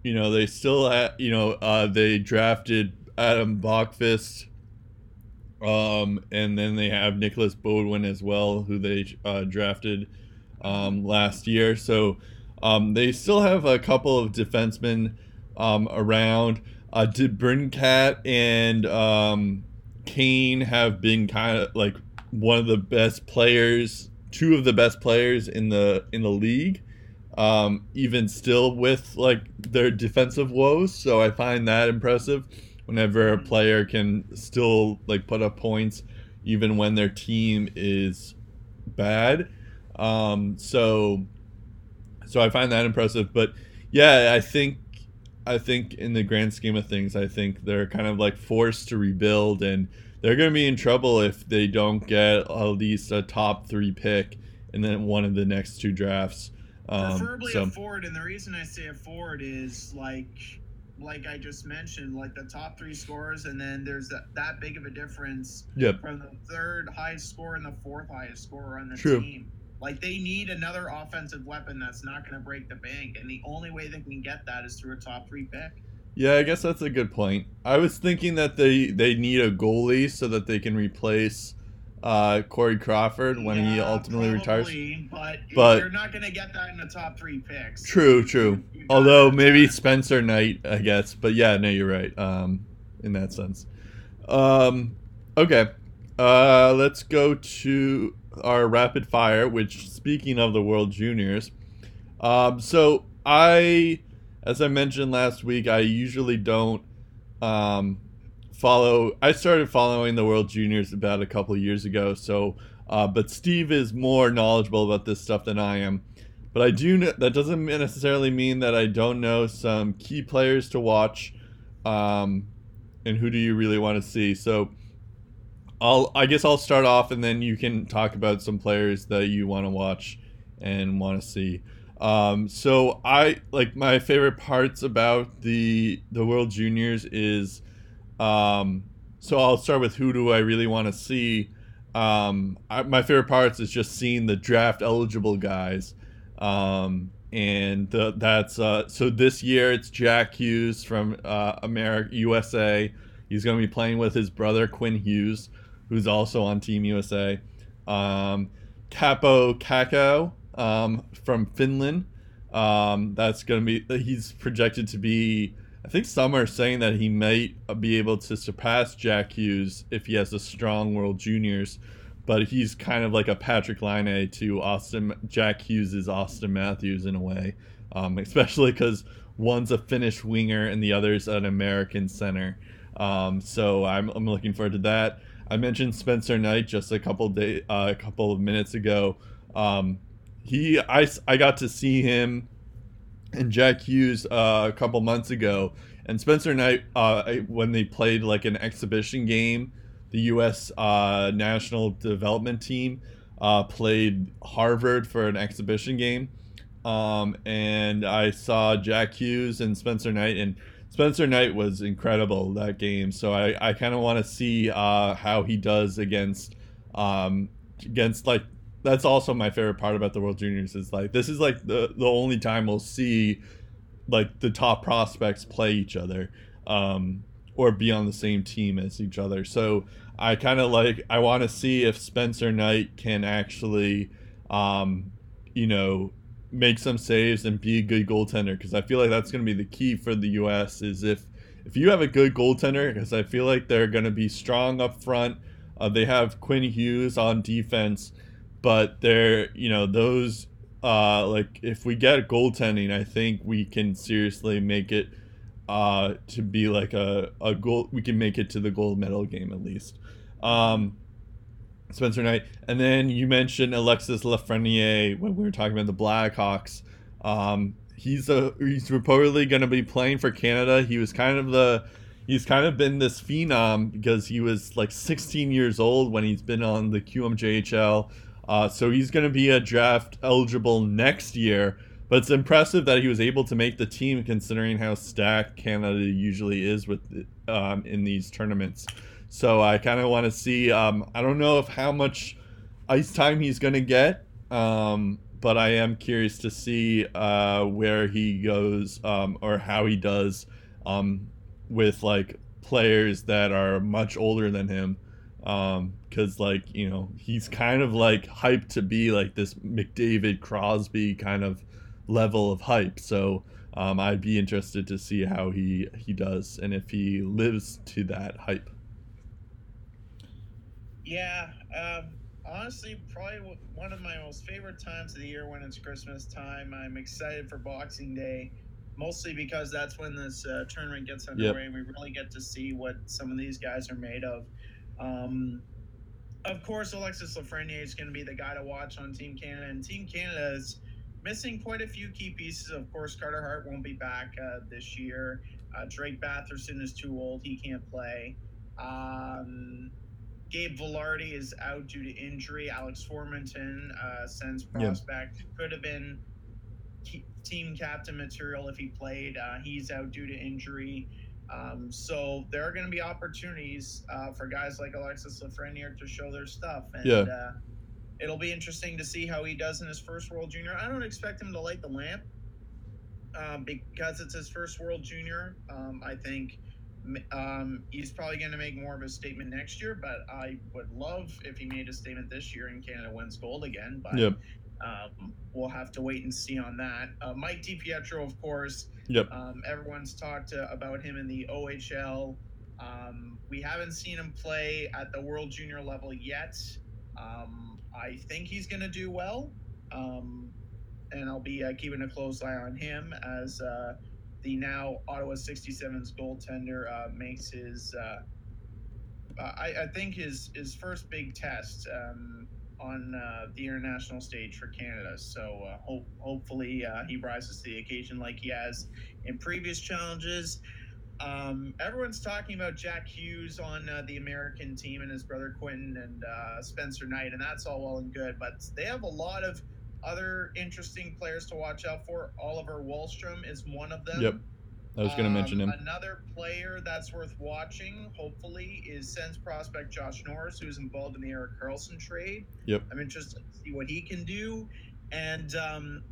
you know, they still, ha- you know, uh, they drafted Adam Boqvist, um, and then they have Nicholas Beaudin as well, who they uh, drafted um, last year. So. Um, they still have a couple of defensemen um, around. Uh, Debrincat and um, Kane have been kind of like one of the best players, two of the best players in the in the league. Um, even still with like their defensive woes, so I find that impressive. Whenever a player can still like put up points, even when their team is bad. Um, so so I find that impressive. But yeah, I think I think in the grand scheme of things, I think they're kind of like forced to rebuild, and they're going to be in trouble if they don't get at least a top three pick and then one of the next two drafts. Um, Preferably so a forward, and the reason I say a forward is like, like I just mentioned, like the top three scores, and then there's that, that big of a difference Yep. from the third highest score and the fourth highest scorer on the True. team. Like they need another offensive weapon that's not going to break the bank, and the only way they can get that is through a top three pick. yeah, I guess that's a good point. I was thinking that they they need a goalie so that they can replace uh, Corey Crawford when he Yeah, ultimately retires. But, But- you're not going to get that in the top three picks. True, true. Although maybe. Spencer Knight, I guess. But yeah, no, you're right. Um, in that sense. Um, okay. Uh, let's go to our rapid fire. Which, speaking of the World Juniors, um, so I, as I mentioned last week, I usually don't um, follow. I started following the World Juniors about a couple years ago. So, uh, but Steve is more knowledgeable about this stuff than I am. But I do. Know, that doesn't necessarily mean that I don't know some key players to watch, um, and who do you really want to see. So, I'll. I guess I'll start off, and then you can talk about some players that you want to watch and want to see. Um, so I like my favorite parts about the the World Juniors is, um, so I'll start with who do I really want to see. um, I, my favorite parts is just seeing the draft eligible guys. Um, and the, that's uh, so this year it's Jack Hughes from uh, America USA. He's going to be playing with his brother Quinn Hughes, who's also on Team USA. Um, Kaapo Kakko um, from Finland. Um, that's going to be he's projected to be. I think some are saying that he might be able to surpass Jack Hughes if he has a strong World Juniors, but he's kind of like a Patrik Laine to Austin Jack Hughes' is Auston Matthews in a way, um, especially because one's a Finnish winger and the other's an American center. Um, so I'm, I'm looking forward to that. I mentioned Spencer Knight just a couple day uh, a couple of minutes ago. Um, he I, I got to see him and Jack Hughes uh, a couple months ago, and Spencer Knight uh, when they played like an exhibition game, the U.S. Uh, national development team uh, played Harvard for an exhibition game, um, and I saw Jack Hughes and Spencer Knight, and Spencer Knight was incredible that game. So I, I kind of want to see uh, how he does against um, against like that's also my favorite part about the World Juniors is like this is like the the only time we'll see like the top prospects play each other um, or be on the same team as each other. So I kind of like I want to see if Spencer Knight can actually um, you know make some saves and be a good goaltender because I feel like that's going to be the key for the U.S. is if if you have a good goaltender because I feel like they're going to be strong up front. Uh, they have Quinn Hughes on defense but they're you know those uh like if we get goaltending i think we can seriously make it uh to be like a, a goal we can make it to the gold medal game at least. Um spencer knight and then you mentioned alexis lafreniere when we were talking about the blackhawks. Um he's a he's reportedly going to be playing for canada. He was kind of the he's kind of been this phenom because he was like 16 years old when he's been on the qmjhl uh, so he's going to be a draft eligible next year. But it's impressive that he was able to make the team, considering how stacked Canada usually is with um, in these tournaments. So I kind of want to see. Um, I don't know if how much ice time he's going to get, um, but I am curious to see uh, where he goes um, or how he does um, with like players that are much older than him um because like you know he's kind of like hyped to be like this mcdavid crosby kind of level of hype. So um, i'd be interested to see how he he does and if he lives to that hype. Yeah um, honestly probably one of my most favorite times of the year when it's christmas time i'm excited for boxing day mostly because that's when this uh, tournament gets underway yep. and we really get to see what some of these guys are made of um, of course, Alexis Lafreniere is going to be the guy to watch on Team Canada, and Team Canada is missing quite a few key pieces. Of course, Carter Hart won't be back uh, this year. Uh, Drake Batherson is too old; he can't play. Um, Gabe Vilardi is out due to injury. Alex Formenton, uh, Sens prospect, yeah. could have been team captain material if he played. Uh, he's out due to injury. Um, so there are going to be opportunities uh, for guys like Alexis Lafreniere to show their stuff, and yeah. uh, it'll be interesting to see how he does in his first World Junior. I don't expect him to light the lamp um, because it's his first World Junior. Um, I think um, he's probably going to make more of a statement next year, but I would love if he made a statement this year and Canada wins gold again. But yep. Um, we'll have to wait and see on that. Uh, Mike DiPietro, of course. Yep. Um, everyone's talked uh, about him in the OHL. Um, we haven't seen him play at the World Junior level yet. Um, I think he's going to do well. Um, and I'll be uh, keeping a close eye on him as uh, the now Ottawa 67's goaltender uh, makes his. Uh, I, I, think his his first big test. Um, on uh, the international stage for Canada. So uh, hope, hopefully uh, he rises to the occasion like he has in previous challenges. Um, everyone's talking about Jack Hughes on uh, the American team and his brother Quentin and uh, Spencer Knight, and that's all well and good. But they have a lot of other interesting players to watch out for. Oliver Wahlstrom is one of them. Yep. I was going to mention Um, him. Another player that's worth watching, hopefully, is Sens prospect Josh Norris, who's involved in the Erik Karlsson trade. Yep. I'm interested to see what he can do. And um,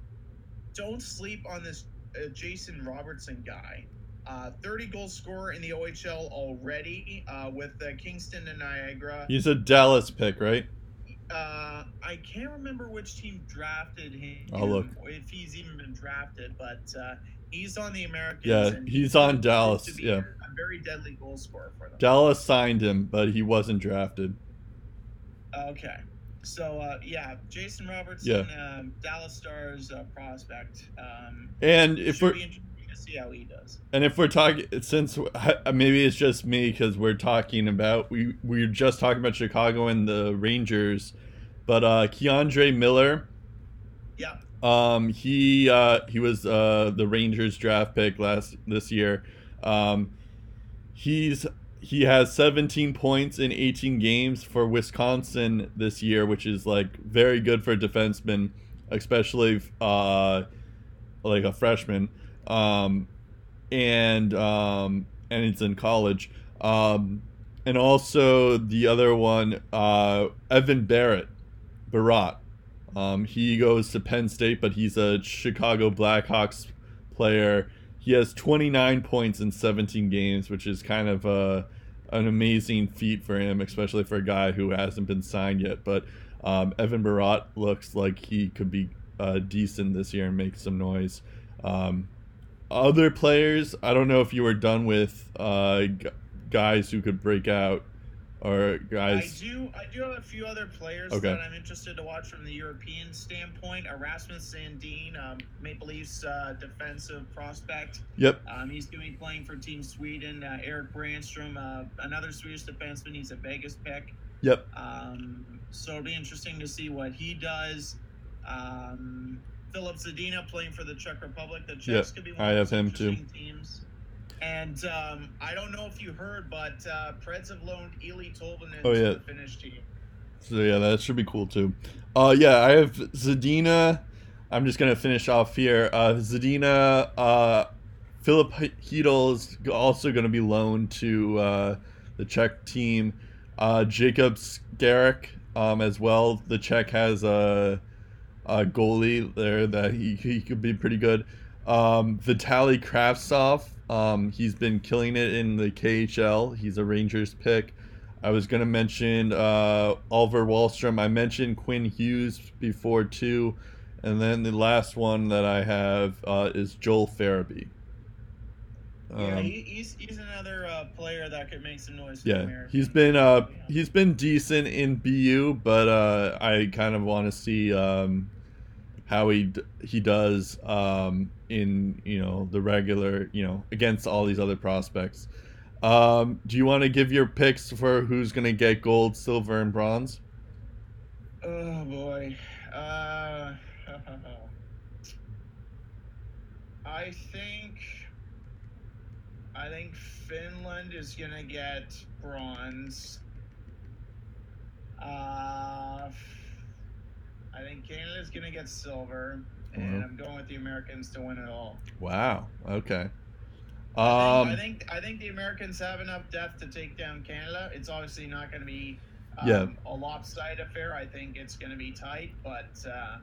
don't sleep on this uh, Jason Robertson guy. Uh, 30 goal scorer in the OHL already uh, with uh, Kingston and Niagara. He's a Dallas pick, right? Uh, I can't remember which team drafted him. I'll look. If he's even been drafted, but uh, he's on the Americans. Yeah, he's on Dallas, yeah. a very deadly goal scorer for them. Dallas signed him, but he wasn't drafted. Okay. So uh, yeah, Jason Robertson, um, Dallas Stars uh, prospect. Um, And if we're to see how he does. and if we're talking since uh, maybe it's just me because we're talking about we we are just talking about Chicago and the Rangers, but uh K'Andre Miller, Yeah. Um he uh he was uh the Rangers draft pick last this year. Um he's he has 17 points in 18 games for Wisconsin this year, which is like very good for a defenseman, especially uh like a freshman. Um and um and it's in college. Um and also the other one, uh Evan Barrett, Barratt. Um, he goes to Penn State, but he's a Chicago Blackhawks player. He has 29 points in 17 games, which is kind of a, an amazing feat for him, especially for a guy who hasn't been signed yet. But um, Evan Barratt looks like he could be uh, decent this year and make some noise. Um, other players, I don't know if you were done with uh, g- guys who could break out or I do. I do have a few other players Okay. that I'm interested to watch from the European standpoint. Rasmus Sandin, um, Maple Leafs uh, defensive prospect. Yep. Um, he's doing playing for Team Sweden. Uh, Eric Brannstrom, uh, another Swedish defenseman. He's a Vegas pick. Yep. Um, so it'll be interesting to see what he does. Um, Filip Zadina playing for the Czech Republic. The Czechs Yep, could be one I of have him too. teams. And um, I don't know if you heard, but uh, Preds have loaned Eeli Tolvanen Oh, to yeah. the Finnish team. So yeah, that should be cool too. Uh, yeah, I have Zadina. I'm just gonna finish off here. Uh, Zadina, uh, Philip Hedel is also gonna be loaned to uh, the Czech team. Uh, Jakub Skarek um, as well. The Czech has a, a goalie there that he, he could be pretty good. Um, Vitali Kravtsov, um, he's been killing it in the KHL. He's a Rangers pick. I was gonna mention uh, Oliver Wahlstrom. I mentioned Quinn Hughes before too, and then the last one that I have uh, is Joel Farabee. yeah, Um, he, he's, he's another uh, player that could make some noise. Yeah, he's been uh, he's been decent in BU, but uh, I kind of want to see um, how he he does um, in you know the regular you know against all these other prospects. Um, do you want to give your picks for who's gonna get gold, silver, and bronze? Oh boy. Uh, I think I think Finland is gonna get bronze. Uh, I think Canada's gonna get silver, and Mhm. I'm going with the Americans to win it all. Wow. Okay. I Um. think, I think I think the Americans have enough depth to take down Canada. It's obviously not going to be um, Yeah. a lopsided affair. I think it's going to be tight, but uh,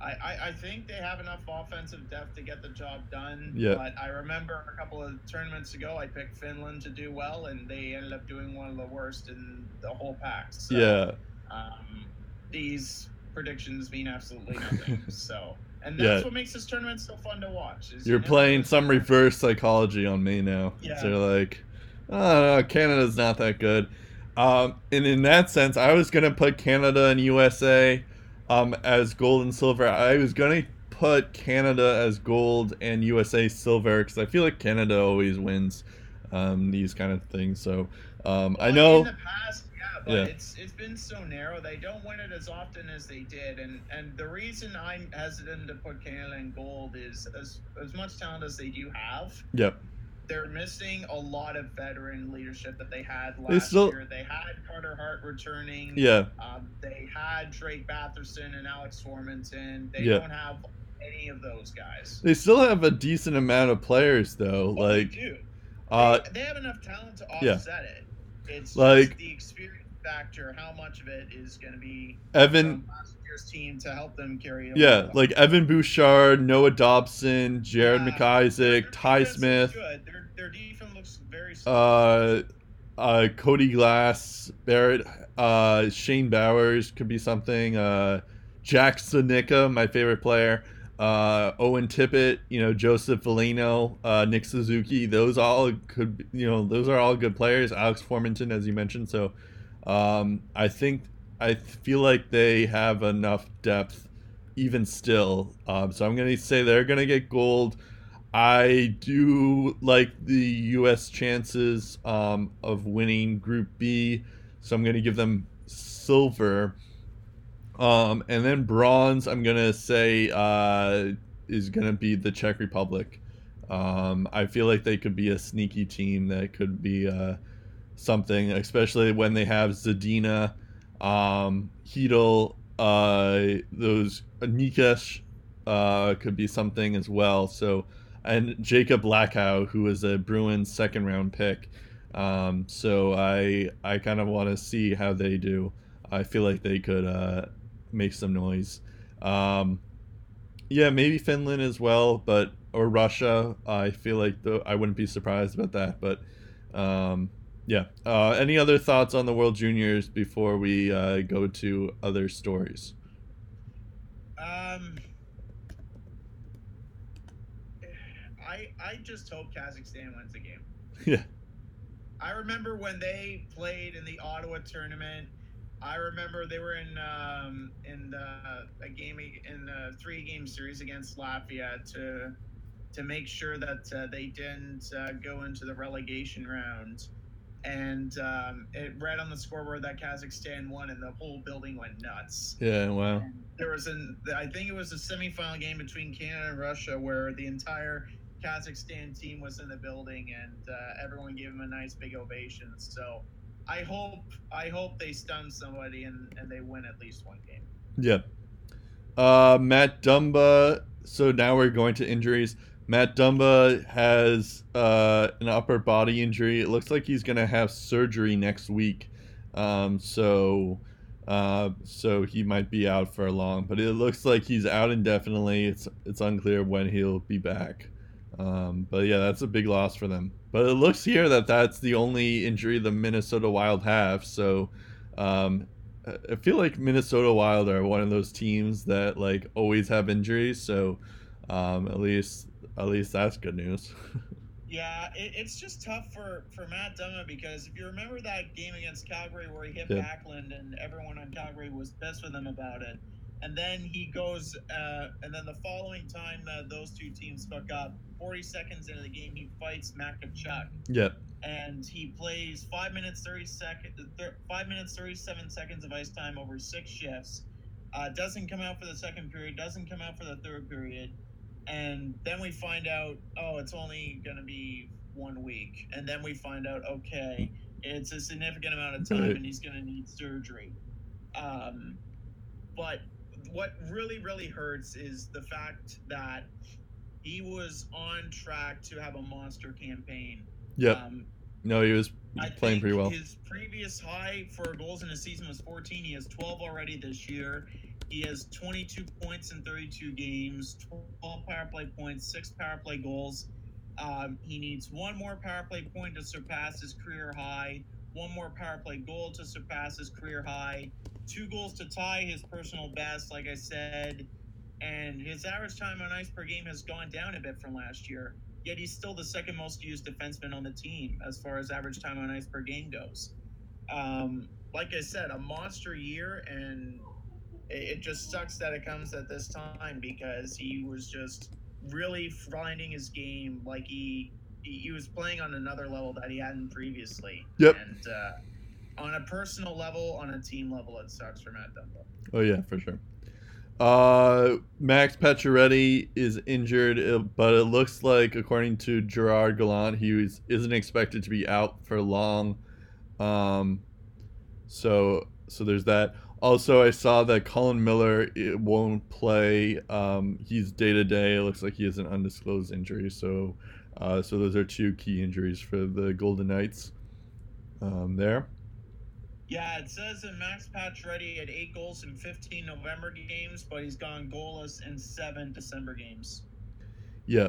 I, I I think they have enough offensive depth to get the job done. Yeah. But I remember a couple of tournaments ago, I picked Finland to do well, and they ended up doing one of the worst in the whole pack. So, yeah. Um, these predictions mean absolutely nothing. so. And that's Yeah. what makes this tournament so fun to watch. you You're playing some reverse psychology on me now. Yeah. So you're like, oh no, Canada's not that good. Um, and in that sense, I was gonna put Canada and USA um, as gold and silver. I was gonna put Canada as gold and USA silver because I feel like Canada always wins um, these kind of things. So um, I know. in the past, but Yeah. it's it's been so narrow. They don't win it as often as they did, and and the reason I'm hesitant to put Canada in gold is as as much talent as they do have, Yep. they're missing a lot of veteran leadership that they had They last still- year. They had Carter Hart returning. Yeah. Um, they had Drake Batherson and Alex Formenton. They Yeah. don't have any of those guys. They still have a decent amount of players though. Oh, they like do. uh they, they have enough talent to yeah. offset it. It's Like- just the experience factor. How much of it is going to be Evan last year's team to help them carry? yeah, like Evan Bouchard, Noah Dobson, Jared Yeah. McIsaac, Ty Smith. Their, their defense looks very. uh uh Cody Glass, Barrett, uh Shane Bowers could be something. Uh Jack Studnicka, my favorite player. Uh, Owen Tippett, you know Joseph Veleno, uh, Nick Suzuki. Those all could, you know, those are all good players. Alex Formenton, as you mentioned. So, um, I think I feel like they have enough depth, even still. Um, so I'm gonna say they're gonna get gold. I do like the U.S. chances um, of winning Group B, so I'm gonna give them silver. Um, and then bronze, I'm gonna say uh, is gonna be the Czech Republic. Um, I feel like they could be a sneaky team that could be uh, something, especially when they have Zadina, um, Hedel, uh, those Nikesh uh, could be something as well. So, and Jakub Lauko, who is a Bruins second round pick. Um, so I I kind of want to see how they do. I feel like they could uh, make some noise. Um, yeah, maybe Finland as well, but or Russia. I feel like though I wouldn't be surprised about that. But um, yeah, uh, any other thoughts on the World Juniors before we uh, go to other stories? Um, I I just hope Kazakhstan wins the game. Yeah. I remember when they played in the Ottawa tournament. I remember they were in um, in the, a game in a three game series against Latvia to to make sure that uh, they didn't uh, go into the relegation round. And um, it read on the scoreboard that Kazakhstan won, and the whole building went nuts. Yeah. Wow. There was an, I think it was a semifinal game between Canada and Russia where the entire Kazakhstan team was in the building and uh, everyone gave them a nice big ovation. So I hope, I hope they stun somebody and, and they win at least one game. Yeah. Uh, Matt Dumba. So now we're going to injuries. Matt Dumba has uh, an upper body injury. It looks like he's going to have surgery next week. Um, so, uh, so he might be out for a long. But it looks like he's out indefinitely. It's it's unclear when he'll be back. Um, but yeah, that's a big loss for them. But it looks here that that's the only injury the Minnesota Wild have. So, um, I feel like Minnesota Wild are one of those teams that like always have injuries. So, um, at least at least that's good news. Yeah, it, it's just tough for, for Matt Dumba because if you remember that game against Calgary where he hit Yeah. Backlund and everyone on Calgary was pissed with him about it, and then he goes, uh, and then the following time that those two teams hook up, 40 seconds into the game, he fights Makachuk yeah, and he plays five minutes 30 seconds, thir- five minutes 37 seconds of ice time over six shifts. Uh, doesn't come out for the second period, doesn't come out for the third period, and then we find out, oh, it's only going to be one week, and then we find out, okay, it's a significant amount of time, Right. and he's going to need surgery. Um, but what really, really hurts is the fact that he was on track to have a monster campaign. yep. Um, No, he was I playing pretty well. His previous high for goals in a season was 14. He has 12 already this year. He has 22 points in 32 games, 12 power play points, six power play goals. Um, he needs one more power play point to surpass his career high, one more power play goal to surpass his career high, two goals to tie his personal best, like I said. And his average time on ice per game has gone down a bit from last year yet he's still the second most used defenseman on the team as far as average time on ice per game goes. Um, like I said, a monster year, and it, it just sucks that it comes at this time because he was just really finding his game like he he, was playing on another level that he hadn't previously. Yep. And uh, on a personal level, on a team level, it sucks for Matt Dumba. Oh yeah, for sure. Uh, Max Pacioretty is injured, uh, but it looks like, according to Gerard Gallant, he was, isn't expected to be out for long. Um, so so there's that. Also, I saw that Colin Miller won't play. Um, he's day to day. It looks like he has an undisclosed injury. So, uh, so those are two key injuries for the Golden Knights. Um, there. Yeah, it says that Max Pacioretty had eight goals in 15 November games, but he's gone goalless in seven December games. Yeah.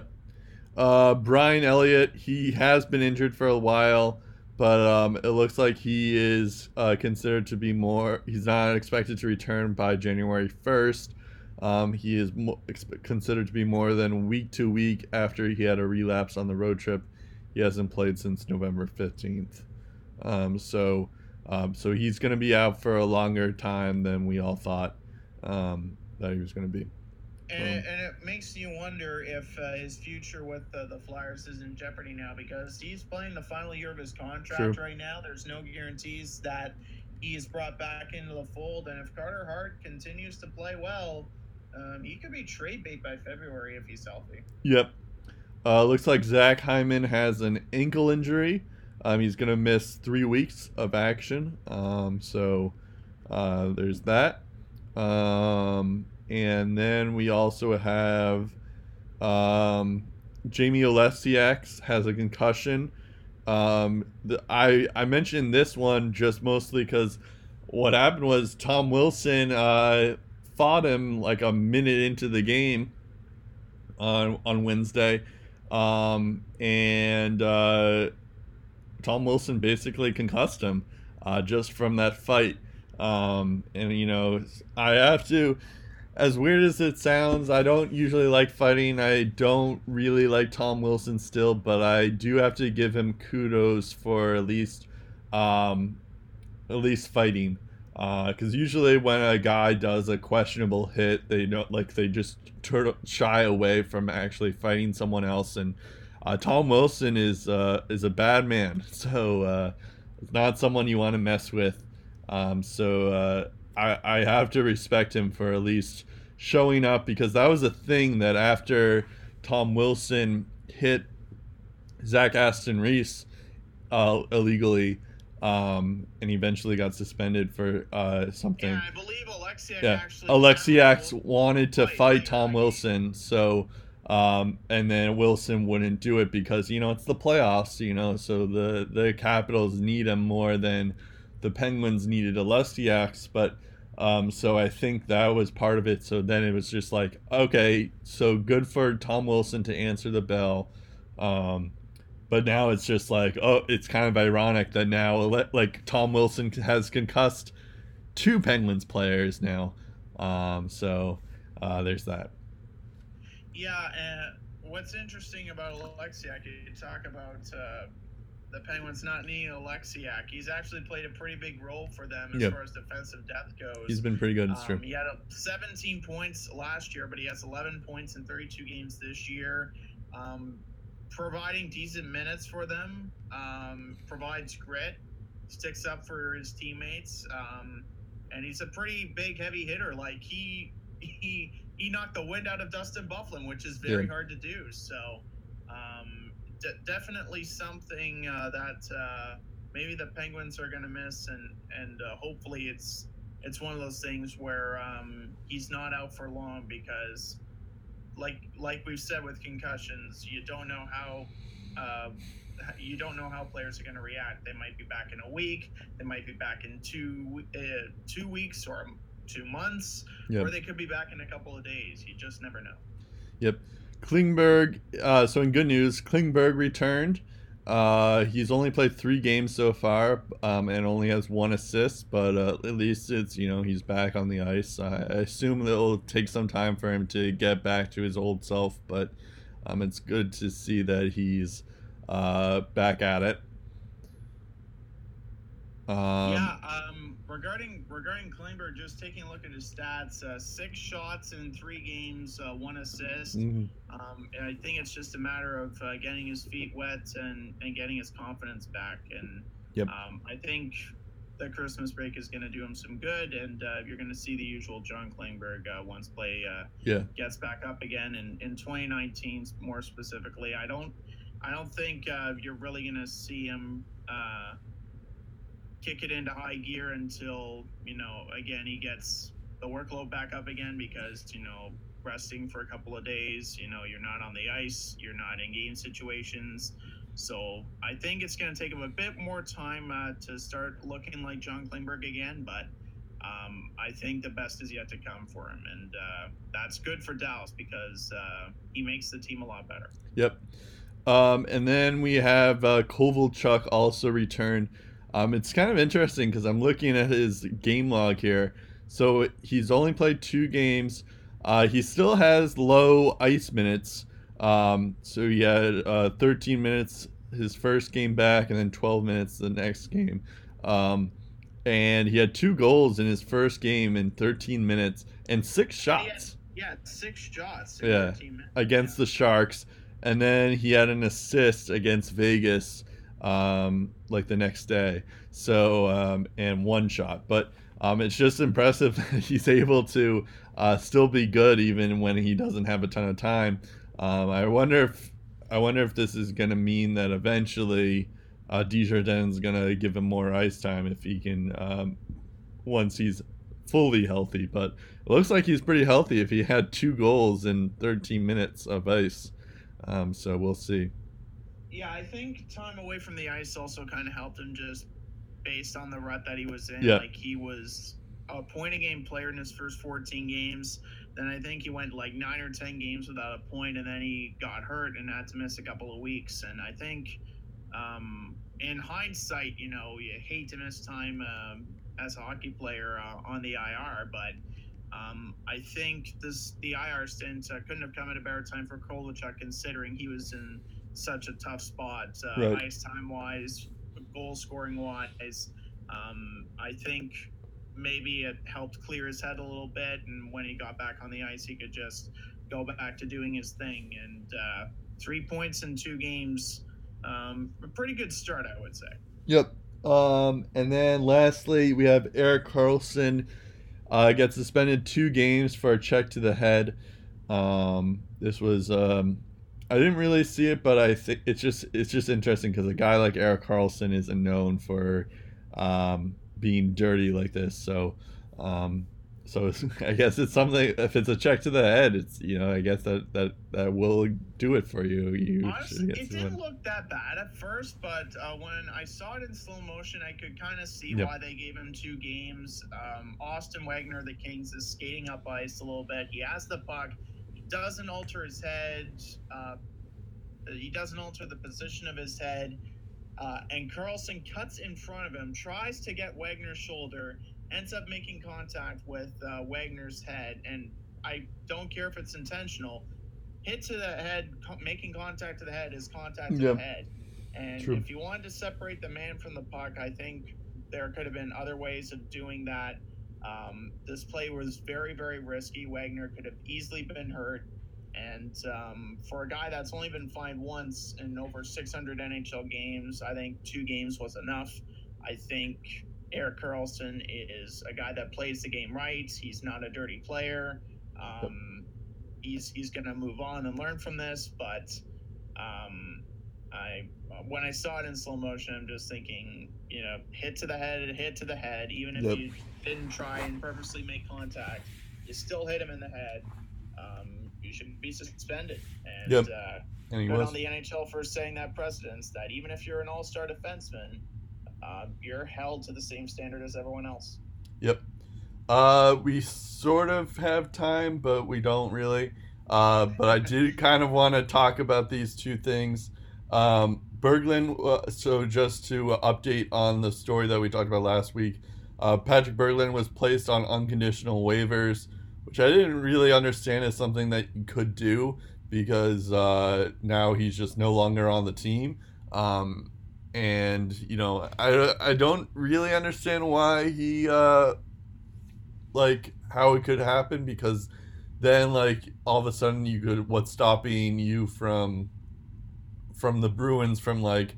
Uh, Brian Elliott, he has been injured for a while, but um, it looks like he is uh, considered to be more. He's not expected to return by January 1st. Um, he is mo- considered to be more than week to week after he had a relapse on the road trip. He hasn't played since November 15th. Um, so, um, so he's going to be out for a longer time than we all thought um, that he was going to be. And, it, and it makes you wonder if uh, his future with uh, the Flyers is in jeopardy now because he's playing the final year of his contract True. right now. There's no guarantees that he is brought back into the fold. And if Carter Hart continues to play well, um, he could be trade bait by February if he's healthy. Yep. Uh, looks like Zach Hyman has an ankle injury. Um, he's going to miss three weeks of action. Um, so uh, there's that. Um, and then we also have um, Jamie Oleksiak has a concussion. Um, the, I I mentioned this one just mostly because what happened was Tom Wilson uh, fought him like a minute into the game on on Wednesday, um, and uh, Tom Wilson basically concussed him uh, just from that fight. Um, and you know, I have to, as weird as it sounds, I don't usually like fighting. I don't really like Tom Wilson still, but I do have to give him kudos for at least, um, at least fighting. Because usually when a guy does a questionable hit, they don't like they just shy away from actually fighting someone else. And uh, Tom Wilson is uh, is a bad man, so uh, it's not someone you want to mess with. Um, so uh, I I have to respect him for at least showing up because that was a thing that after Tom Wilson hit Zach Aston Reese uh, illegally. Um, and eventually got suspended for uh, something. And I believe Oleksiak Yeah, actually. Oleksiak wanted to Fight, fight Tom. Wilson, so um, and then Wilson wouldn't do it because you know it's the playoffs, you know, so the the Capitals need him more than the Penguins needed Oleksiak, but um, so I think that was part of it. So then it was just like, okay, so good for Tom Wilson to answer the bell. Um, but now it's just like, oh, it's kind of ironic that now, like, Tom Wilson has concussed two Penguins players now. Um, so uh, there's that. Yeah, and what's interesting about Oleksiak, you talk about uh, the Penguins not needing Oleksiak. He's actually played a pretty big role for them as Yep. far as defensive depth goes. He's been pretty good. It's Um, true. he had 17 points last year, but he has 11 points in 32 games this year. Um, providing decent minutes for them, um, provides grit, sticks up for his teammates, um, and he's a pretty big, heavy hitter. Like he he he knocked the wind out of Dustin Byfuglien, which is very Yeah. hard to do. So. Um, de- definitely something uh, that uh, maybe the Penguins are going to miss, and and uh, hopefully it's it's one of those things where um, he's not out for long because, like like we've said with concussions, you don't know how. Uh, you don't know how players are going to react. They might be back in a week. They might be back in two uh, two weeks or two months, Yep. or they could be back in a couple of days. You just never know. Yep. Klingberg. Uh, so in good news, Klingberg returned. Uh, he's only played three games so far, um, and only has one assist. But uh, at least it's you know he's back on the ice. I, assume it'll take some time for him to get back to his old self, but um, it's good to see that he's uh, back at it. Um, yeah. Regarding regarding Klingberg, just taking a look at his stats: uh, six shots in three games, uh, one assist. mhm. Um, I think it's just a matter of uh, getting his feet wet and, and getting his confidence back. And Yep. um, I think the Christmas break is going to do him some good, and uh, you're going to see the usual John Klingberg uh, once play uh, Yeah. gets back up again. And in 2019, more specifically, I don't I don't think uh, you're really going to see him. Kick it into high gear until you know again he gets the workload back up again because you know resting for a couple of days. You know you're not on the ice, you're not in game situations. So I think it's going to take him a bit more time uh, to start looking like John Klingberg again, but um, I think the best is yet to come for him, and uh, that's good for Dallas because uh, he makes the team a lot better. Yep. Um, and then we have uh, Kovalchuk also return. Um, it's kind of interesting because I'm looking at his game log here. So he's only played two games. Uh, he still has low ice minutes. Um, so he had uh, 13 minutes his first game back, and then 12 minutes the next game. Um, and he had two goals in his first game in 13 minutes and six shots. yeah, six shots. yeah, against yeah. the Sharks, and then he had an assist against Vegas, um, like the next day. So um, and one shot, but um, it's just impressive that he's able to uh, still be good even when he doesn't have a ton of time. Um, I wonder if I wonder if this is going to mean that eventually uh, Desjardins going to give him more ice time if he can um, once he's fully healthy. But it looks like he's pretty healthy if he had two goals in 13 minutes of ice. Um, so we'll see. Yeah, I think time away from the ice also kind of helped him just based on the rut that he was in. Yeah. Like he was a point a game player in his first 14 games. Then I think he went like nine or 10 games without a point, and then he got hurt and had to miss a couple of weeks. And I think um, in hindsight, you know, you hate to miss time um, as a hockey player uh, on the IR, but um, I think this the IR stint uh, couldn't have come at a better time for Kovalchuk, considering he was in such a tough spot, uh, right. ice time wise, goal scoring wise. Um, I think maybe it helped clear his head a little bit, and when he got back on the ice, he could just go back to doing his thing. And uh, three points in two games, um, a pretty good start, I would say. Yep. Um, and then lastly, we have Erik Karlsson uh, gets suspended two games for a check to the head. Um, this was um, I didn't really see it, but I think it's just it's just interesting because a guy like Erik Karlsson isn't known for um, being dirty like this. So, um, so I guess it's something. If it's a check to the head, it's you know I guess that that that will do it for you. You Honestly, it didn't look that bad at first, but uh, when I saw it in slow motion, I could kind of see yep. why they gave him two games. Um, Austin Wagner, the Kings, is skating up ice a little bit. He has the puck. Doesn't alter his head. Uh, he doesn't alter the position of his head uh, and Karlsson cuts in front of him, tries to get Wagner's shoulder, ends up making contact with uh, Wagner's head. And I don't care if it's intentional. Hit to the head, co- making contact to the head is contact to the head. And True. if you wanted to separate the man from the puck, I think there could have been other ways of doing that. Um, this play was very, very risky. Wagner could have easily been hurt. And um, for a guy that's only been fined once in over 600 NHL games, I think two games was enough. I think Erik Karlsson is a guy that plays the game right. He's not a dirty player. Um, he's he's going to move on and learn from this. But um, I when I saw it in slow motion, I'm just thinking, you know, hit to the head, hit to the head. Even if yep. you didn't try and purposely make contact, you still hit him in the head. Um, you should be suspended. And, yep. uh, and good was. on the NHL for saying that precedence that even if you're an all star defenseman, uh, you're held to the same standard as everyone else. Yep. Uh, we sort of have time, but we don't really. Uh, but I did kind of want to talk about these two things. Um, Berglund, uh, so just to update on the story that we talked about last week, uh, Patrick Berglund was placed on unconditional waivers which I didn't really understand as something that you could do because uh, now he's just no longer on the team. Um, and you know, I, I don't really understand why he uh, like how it could happen because then like all of a sudden you could what's stopping you from from the Bruins from like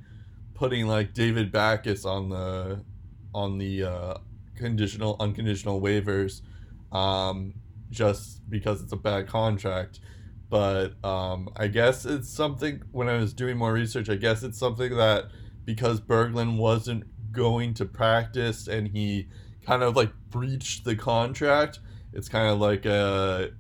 putting like David Backes on the on the uh, conditional unconditional waivers um, just because it's a bad contract. But um, I guess it's something, when I was doing more research, I guess it's something that because Berglund wasn't going to practice and he kind of like breached the contract, it's kind of like a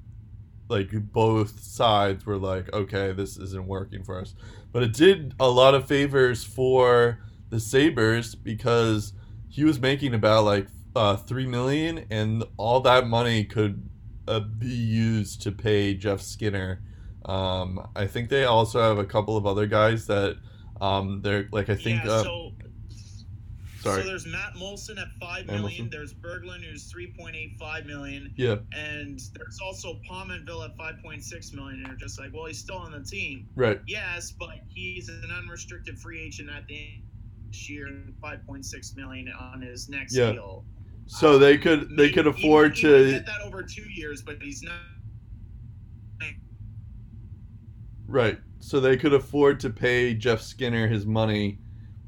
like both sides were like, okay, this isn't working for us. But it did a lot of favors for the Sabres because he was making about like uh, three million, and all that money could uh, be used to pay Jeff Skinner. Um, I think they also have a couple of other guys that um, they're like I think. yeah, uh, so sorry. so there's Matt Moulson at five Matt million. Moulson. There's Berglund who's three point eight five million, yeah. and there's also Pominville at five point six million. And they're just like, well, he's still on the team. Right. Yes, but he's an unrestricted free agent at the end of this year, five point six million on his next Yeah. deal. So they could they he- could afford might- he might to that over two years, but he's not. Right. So they could afford to pay Jeff Skinner his money,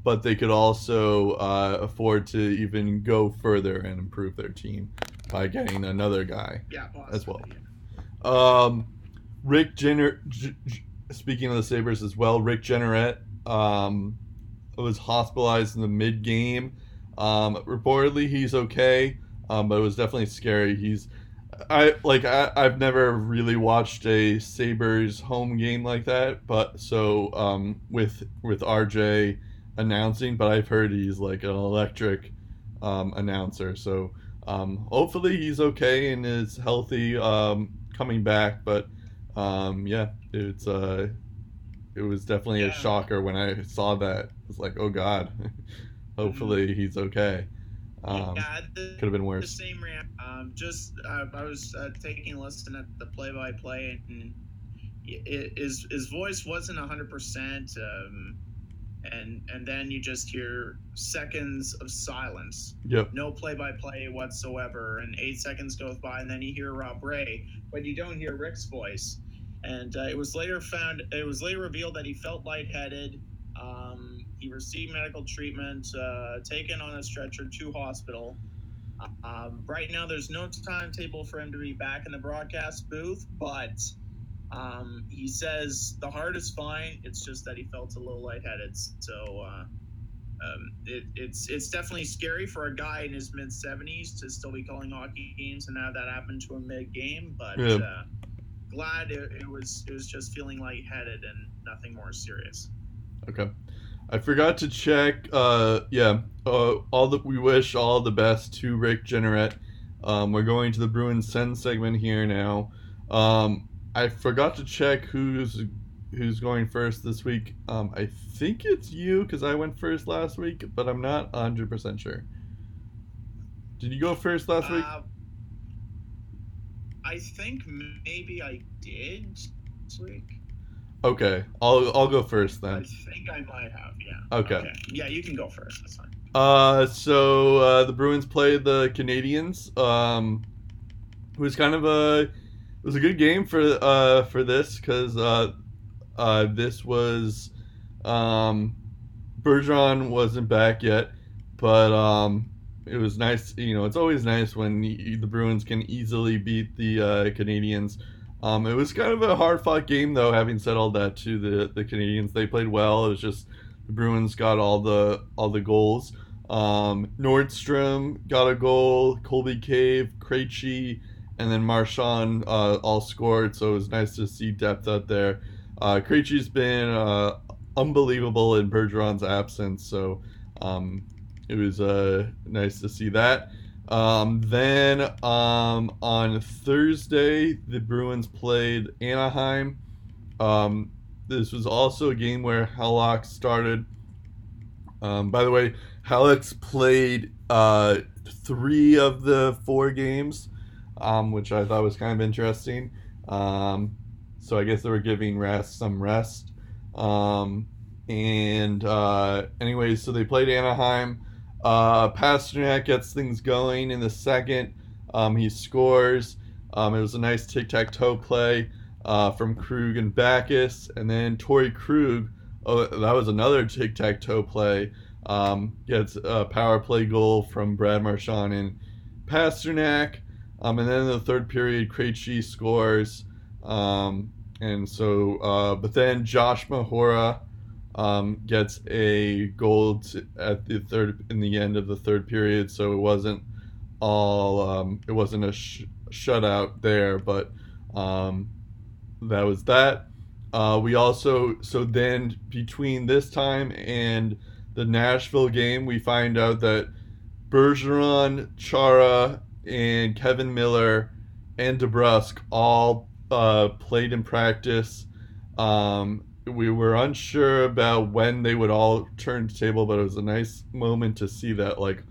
but they could also uh, afford to even go further and improve their team by getting another guy. Yeah, As well. Um, Rick Jenner. Speaking of the Sabres as well, Rick Jeanneret um, was hospitalized in the mid game. Um, reportedly, he's okay, um, but it was definitely scary. He's I like I, I've never really watched a Sabres home game like that, but so um, with with RJ announcing, but I've heard he's like an electric um, announcer. So um, hopefully he's okay and is healthy um, coming back. But um, yeah, it's uh, it was definitely a shocker when I saw that. It was like, oh god, hopefully he's okay. Um, yeah, the, could have been the worse. same ramp. Um, just uh, I was uh, taking a listen at the play-by-play, and it, his his voice wasn't hundred percent. Um, and and then you just hear seconds of silence, Yep. no play-by-play whatsoever, and eight seconds goes by, and then you hear Rob Ray, but you don't hear Rick's voice. And uh, it was later found, it was later revealed that he felt lightheaded. Um, he received medical treatment, uh, taken on a stretcher to hospital. Um, right now, there's no timetable for him to be back in the broadcast booth, but um, he says the heart is fine. It's just that he felt a little lightheaded. So uh, um, it, it's it's definitely scary for a guy in his mid 70s to still be calling hockey games and have that happen to him mid game. But Yeah. uh, glad it, it was it was just feeling lightheaded and nothing more serious. Okay. I forgot to check. Uh, yeah. Uh, all that we wish all the best to Rick Jeanneret. Um, we're going to the Bruins send segment here now. Um, I forgot to check who's who's going first this week. Um, I think it's you because I went first last week, but I'm not 100 percent sure. Did you go first last week? Uh, I think maybe I did this week. Okay, I'll I'll go first then. I think I might have. Yeah. Okay. Yeah, you can go first. That's fine. Uh, so uh, the Bruins played the Canadiens. Um, it was kind of a it was a good game for uh for this because uh, uh this was um Bergeron wasn't back yet, but um it was nice. You know, it's always nice when the Bruins can easily beat the uh, Canadiens. Um, it was kind of a hard fought game though. Having said all that, to the the Canadiens, they played well. It was just the Bruins got all the all the goals. Um, Nordstrom got a goal. Colby Cave, Krejci, and then Marchand uh, all scored. So it was nice to see depth out there. Uh, Krejci's been uh, unbelievable in Bergeron's absence. So um, it was uh, nice to see that. Um, then um, on Thursday, the Bruins played Anaheim. Um, this was also a game where Halak started. Um, by the way, Halak's played uh, three of the four games, um, which I thought was kind of interesting. Um, so I guess they were giving rest some rest. Um, and uh, anyways, so they played Anaheim. Uh, Pastrnak gets things going in the second. Um, he scores. Um, it was a nice tic tac toe play uh, from Krug and Backes, and then Torey Krug. Oh, that was another tic tac toe play. Um, gets a power play goal from Brad Marchand and Pastrnak. Um, and then in the third period, Krejci scores. Um, and so, uh, but then Josh Mahora um, gets a goal to, at the third in the end of the third period, so it wasn't all um, it wasn't a sh- shutout there, but um, that was that. Uh, we also so then between this time and the Nashville game, we find out that Bergeron, Chara, and Kevan Miller and DeBrusk all uh, played in practice. Um, we were unsure about when they would all turn table, but it was a nice moment to see that, like,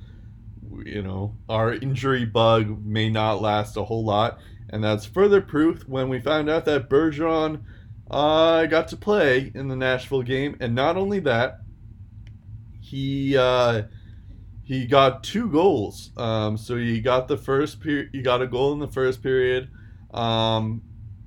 you know, our injury bug may not last a whole lot. And that's further proof when we found out that Bergeron uh, got to play in the Nashville game. And not only that, he uh, he got two goals. Um, so he got the first period, he got a goal in the first period. Um,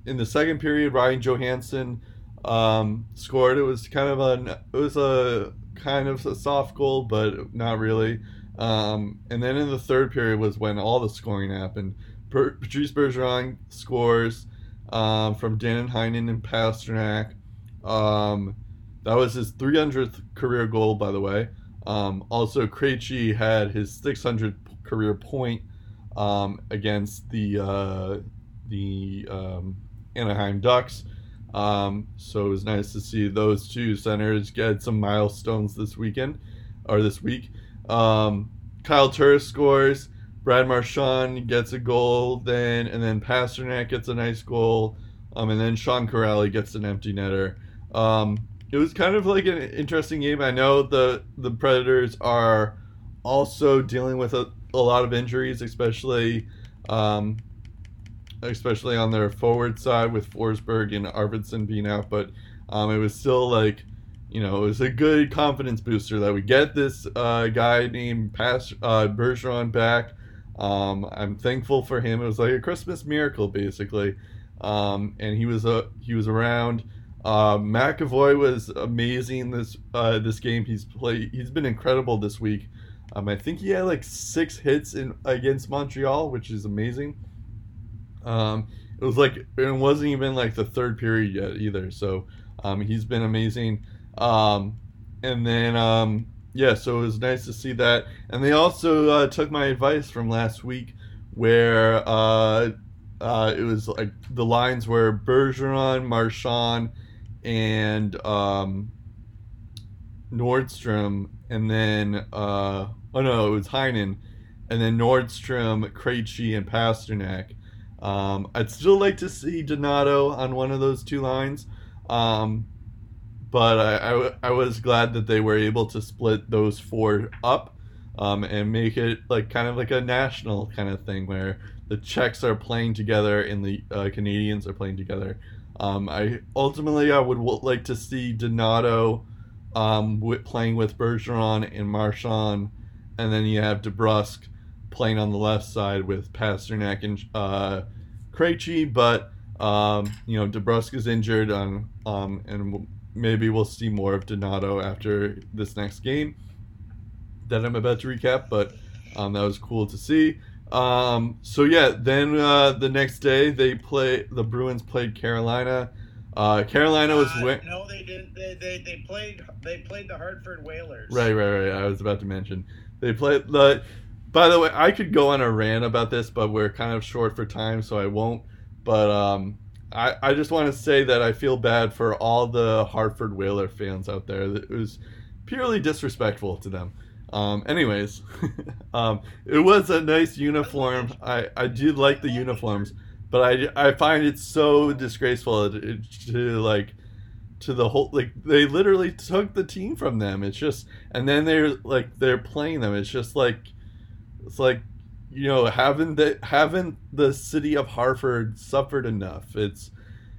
in the second period, Ryan Johansen um, scored. It was kind of a it was a kind of a soft goal, but not really. Um, and then in the third period was when all the scoring happened. Patrice Bergeron scores um, from Danton Heinen and Pastrnak. Um, that was his 300th career goal, by the way. Um, also, Krejci had his 600th career point um, against the uh, the um, Anaheim Ducks. Um, so it was nice to see those two centers get some milestones this weekend or this week. Um, Kyle Turris scores. Brad Marchand gets a goal, then and then Pastrnak gets a nice goal, um, and then Sean Kuraly gets an empty netter. Um, it was kind of like an interesting game. I know the the Predators are also dealing with a, a lot of injuries, especially um, especially on their forward side with Forsberg and Arvidsson being out. But um, it was still like, you know, it was a good confidence booster that we get this uh, guy named Pas- uh, Bergeron back. Um, I'm thankful for him. It was like a Christmas miracle, basically. Um, and he was a he was around. Uh, McAvoy was amazing this uh, this game. He's played. He's been incredible this week. Um, I think he had like six hits in against Montreal, which is amazing. Um, it was like it wasn't even like the third period yet either. So um, he's been amazing. Um, and then um, yeah, so it was nice to see that. And they also uh, took my advice from last week, where uh, uh, it was like the lines were Bergeron, Marchand, and um, Nordstrom, and then uh, oh no, it was Heinen, and then Nordstrom, Krejci, and Pastrnak. Um, I'd still like to see Donato on one of those two lines, um, but I, I, I, was glad that they were able to split those four up um, and make it like kind of like a national kind of thing where the Czechs are playing together and the uh, Canadians are playing together. Um, I ultimately I would w- like to see Donato um, w- playing with Bergeron and Marchand, and then you have DeBrusk playing on the left side with Pastrnak and uh, Krejci, but um, you know DeBrusk is injured, on, um, and maybe we'll see more of Donato after this next game that I'm about to recap. But um, that was cool to see. Um, so yeah, then uh, the next day they play the Bruins played Carolina. Uh, Carolina was uh, win- no, they didn't. They, they, they played they played the Hartford Whalers. Right, right, right. I was about to mention they played the by the way, I could go on a rant about this, but we're kind of short for time, so I won't. But um, I, I just want to say that I feel bad for all the Hartford Whaler fans out there. It was purely disrespectful to them. Um, anyways, um, it was a nice uniform. I, I did like the uniforms, but I, I find it so disgraceful to, to like to the whole like they literally took the team from them. It's just and then they're like they're playing them. It's just like it's like you know haven't the haven't the city of Hartford suffered enough? It's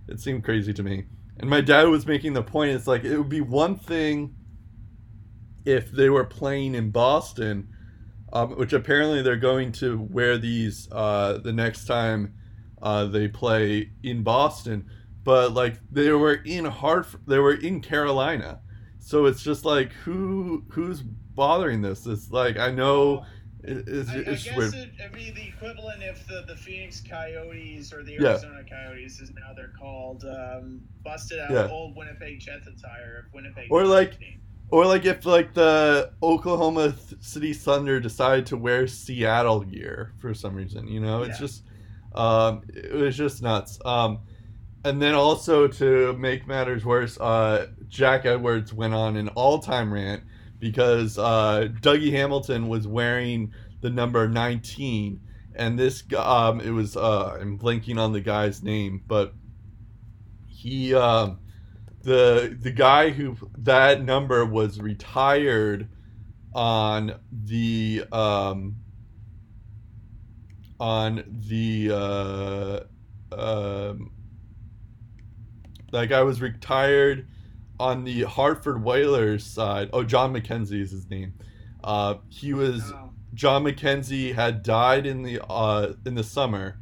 it seemed crazy to me. And my dad was making the point. It's like it would be one thing if they were playing in Boston, um, which apparently they're going to wear these uh, the next time uh, they play in Boston. But like they were in Hartford, they were in Carolina, so it's just like who who's bothering this? It's like I know It, it's, I, I guess weird. it, it'd be the equivalent if the, the Phoenix Coyotes or the Yeah. Arizona Coyotes, as now they're called, um, busted out Yeah. old Winnipeg Jets attire. Winnipeg Or like- team. Or like if like the Oklahoma City Thunder decided to wear Seattle gear for some reason, you know, it's Yeah. just um, it was just nuts. Um, and then also to make matters worse, uh, Jack Edwards went on an all-time rant because uh, Dougie Hamilton was wearing the number 19, and this um, it was uh, I'm blanking on the guy's name, but he um, the the guy who that number was retired on the um on the uh um that guy was retired on the Hartford Whalers side. Oh, John McKenzie is his name. Uh, he was Oh, John McKenzie had died in the uh, in the summer,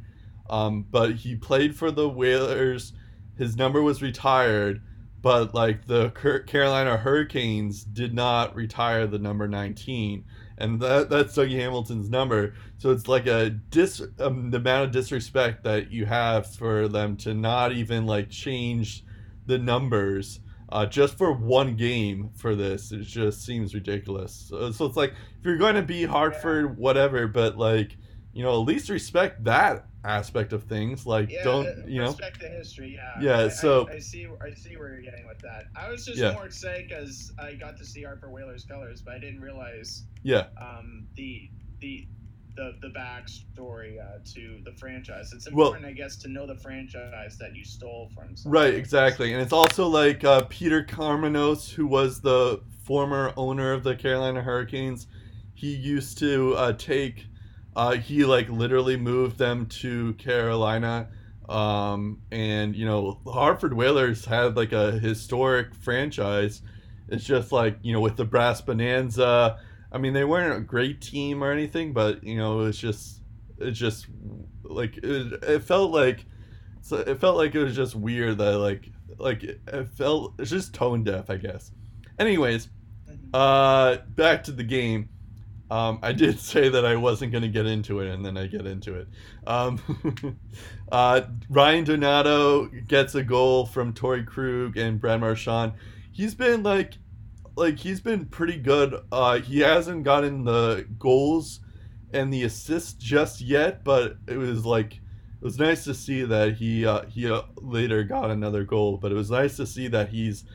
um, but he played for the Whalers. His number was retired, but like the Carolina Hurricanes did not retire the number 19, and that that's Dougie Hamilton's number. So it's like a dis um, the amount of disrespect that you have for them to not even like change the numbers. Uh, just for one game for this, it just seems ridiculous. So, so it's like if you're going to be Hartford, whatever, but like you know, at least respect that aspect of things. Like yeah, don't uh, you know? respect the history. Yeah. Yeah, I- I- so- I, see. I see where you're getting with that. I was just Yeah. more excited because I got to see Hartford Whalers colors, but I didn't realize Yeah, um, the the the the backstory uh, to the franchise. It's Well- important, I guess, to know the franchise that you stole from. right, exactly. And it's also like uh, Peter Karmanos, who was the former owner of the Carolina Hurricanes. He used to uh, take. Uh, he like literally moved them to Carolina. Um, and you know, Hartford Whalers had like a historic franchise. It's just like you know, with the Brass Bonanza. I mean, they weren't a great team or anything, but you know, it was just, it just like it, it felt like, so it felt like it was just weird that like, like it, it felt it's just tone deaf, I guess. Anyways, Mhm. uh, back to the game. Um, I did say that I wasn't going to get into it, and then I get into it. Um, uh, Ryan Donato gets a goal from Torey Krug and Brad Marchand. He's been like, like he's been pretty good. Uh, he hasn't gotten the goals and the assists just yet, but it was like it was nice to see that he uh, he uh, later got another goal. But it was nice to see that he's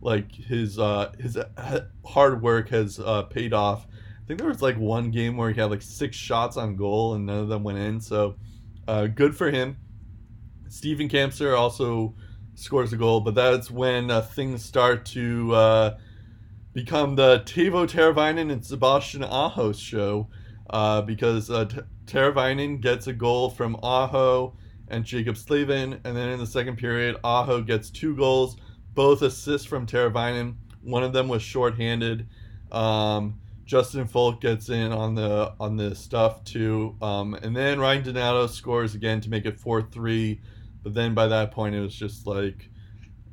like his uh, his uh, hard work has uh, paid off. I think there was like one game where he had like six shots on goal and none of them went in. So uh, good for him. Steven Kampfer also scores a goal, but that's when uh, things start to uh, become the Teuvo Teravainen and Sebastian Aho show uh, because uh, Teravainen gets a goal from Aho and Jaccob Slavin, and then in the second period, Aho gets two goals, both assists from Teravainen. One of them was shorthanded. Um, Justin Faulk gets in on the on the stuff too, um, and then Ryan Donato scores again to make it four three. But then by that point, it was just like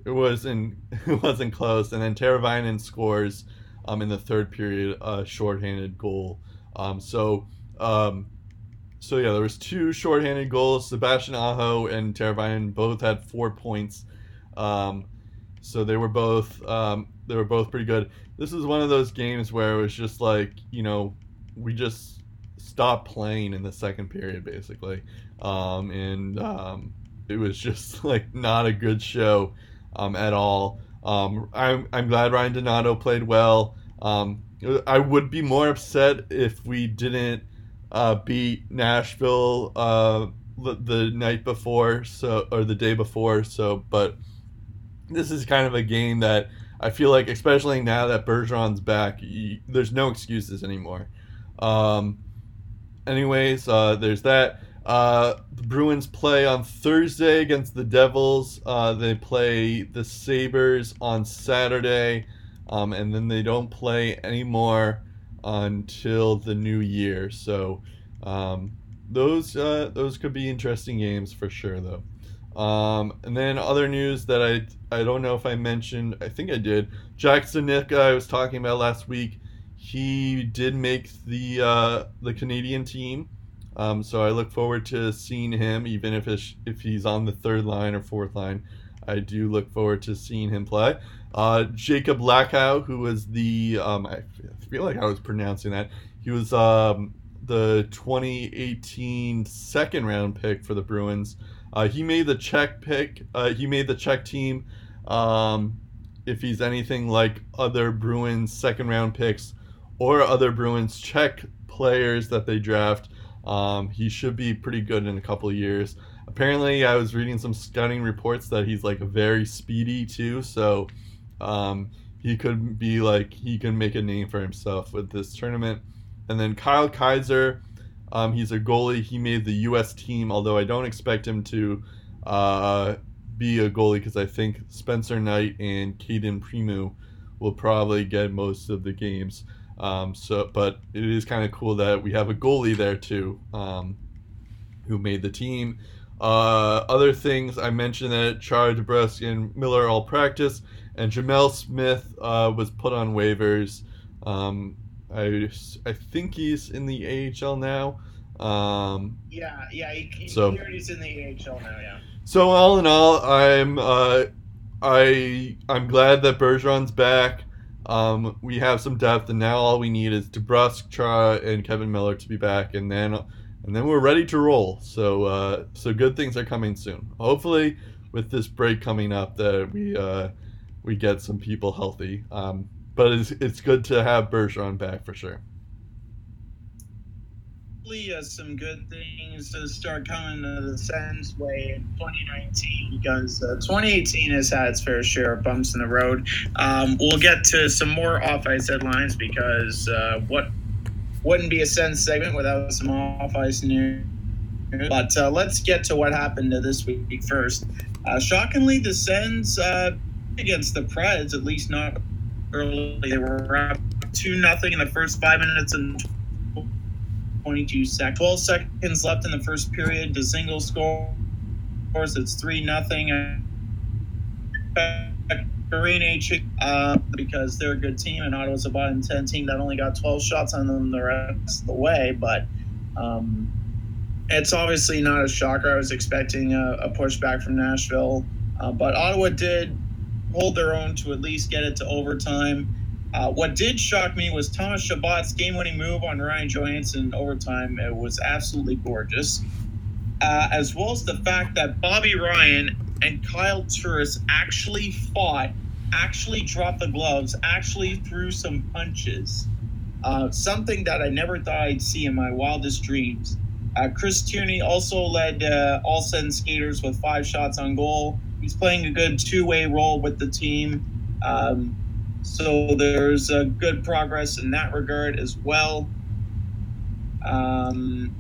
it wasn't it wasn't close. And then Teravainen scores um, in the third period a shorthanded goal. Um, so um, so yeah, there was two shorthanded goals. Sebastian Aho and Teravainen both had four points. Um, so they were both um, they were both pretty good. This is one of those games where it was just like you know we just stopped playing in the second period basically, um, and um, it was just like not a good show um, at all. Um, I'm I'm glad Ryan Donato played well. Um, I would be more upset if we didn't uh, beat Nashville uh, the, the night before, so or the day before. So, but this is kind of a game that I feel like, especially now that Bergeron's back, y there's no excuses anymore. Um, anyways, uh, there's that. Uh, the Bruins play on Thursday against the Devils. Uh, they play the Sabres on Saturday, um, and then they don't play anymore until the new year. So um, those uh, those could be interesting games for sure, though. Um, and then other news that I I don't know if I mentioned. I think I did. Jack Studnicka, I was talking about last week. he did make the uh, the Canadian team. Um, so I look forward to seeing him, even if if he's on the third line or fourth line. I do look forward to seeing him play. Uh, Jakub Lauko, who was the um, I feel like I was pronouncing that. He was um, the 2018 second round pick for the Bruins. Uh, he made the Czech pick. Uh, he made the Czech team. Um, if he's anything like other Bruins second round picks or other Bruins Czech players that they draft, um, he should be pretty good in a couple of years. Apparently, I was reading some scouting reports that he's like very speedy too. So um, he could be like he can make a name for himself with this tournament. And then Kyle Keyser, um, he's a goalie. He made the U.S. team, although I don't expect him to uh, be a goalie because I think Spencer Knight and Cayden Primeau will probably get most of the games. Um, so, but it is kind of cool that we have a goalie there too, um, who made the team. Uh, other things I mentioned that Chara DeBrusk and Miller all practice, and Gemel Smith uh, was put on waivers. Um, I I think he's in the AHL now. Um, yeah, yeah, he, he, so, he's in the AHL now. Yeah. So all in all, I'm uh, I I'm glad that Bergeron's back. Um, we have some depth, and now all we need is DeBrusk, Chara, and Kevan Miller to be back, and then and then we're ready to roll. So uh, so good things are coming soon. Hopefully, with this break coming up, that we uh, we get some people healthy. Um, but it's it's good to have Bergeron back for sure hopefully uh, some good things to start coming to the Sens way in 2019 because uh, 2018 has had its fair share of bumps in the road. Um, we'll get to some more off ice headlines because uh, what wouldn't be a Sens segment without some off ice news. But uh, let's get to what happened this week first. Uh, shockingly, the Sens uh, against the Preds, at least not early, they were up two nothing in the first five minutes and 22 seconds. 12 seconds left in the first period. The single score scores. It's 3 nothing. Uh, because they're a good team, and Ottawa's a bottom 10 team that only got 12 shots on them the rest of the way. But um, it's obviously not a shocker. I was expecting a, a pushback from Nashville, uh, but Ottawa did hold their own to at least get it to overtime. Uh, what did shock me was Thomas Chabot's game-winning move on Ryan Johansen in overtime. It was absolutely gorgeous, uh, as well as the fact that Bobby Ryan and Kyle Turris actually fought, actually dropped the gloves, actually threw some punches. Uh, something that I never thought I'd see in my wildest dreams. Uh, Chris Tierney also led uh, all seven skaters with five shots on goal. He's playing a good two-way role with the team. Um, so there's a good progress in that regard as well. Um,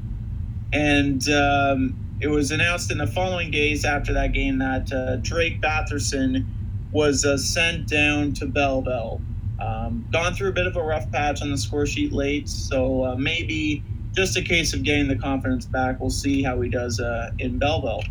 and um, it was announced in the following days after that game that uh, Drake Batherson was uh, sent down to Belleville. Um, gone through a bit of a rough patch on the score sheet late, so uh, maybe just a case of getting the confidence back. We'll see how he does uh, in Belleville.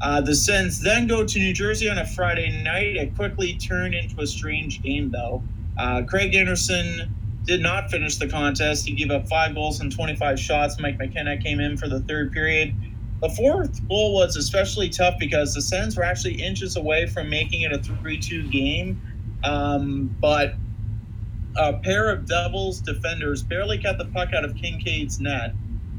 Uh, the Sens then go to New Jersey on a Friday night. It quickly turned into a strange game, though. Uh, Craig Anderson did not finish the contest. He gave up five goals and 25 shots. Mike McKenna came in for the third period. The fourth goal was especially tough because the Sens were actually inches away from making it a 3 2 game. Um, but a pair of Devils defenders barely kept the puck out of Kinkaid's net.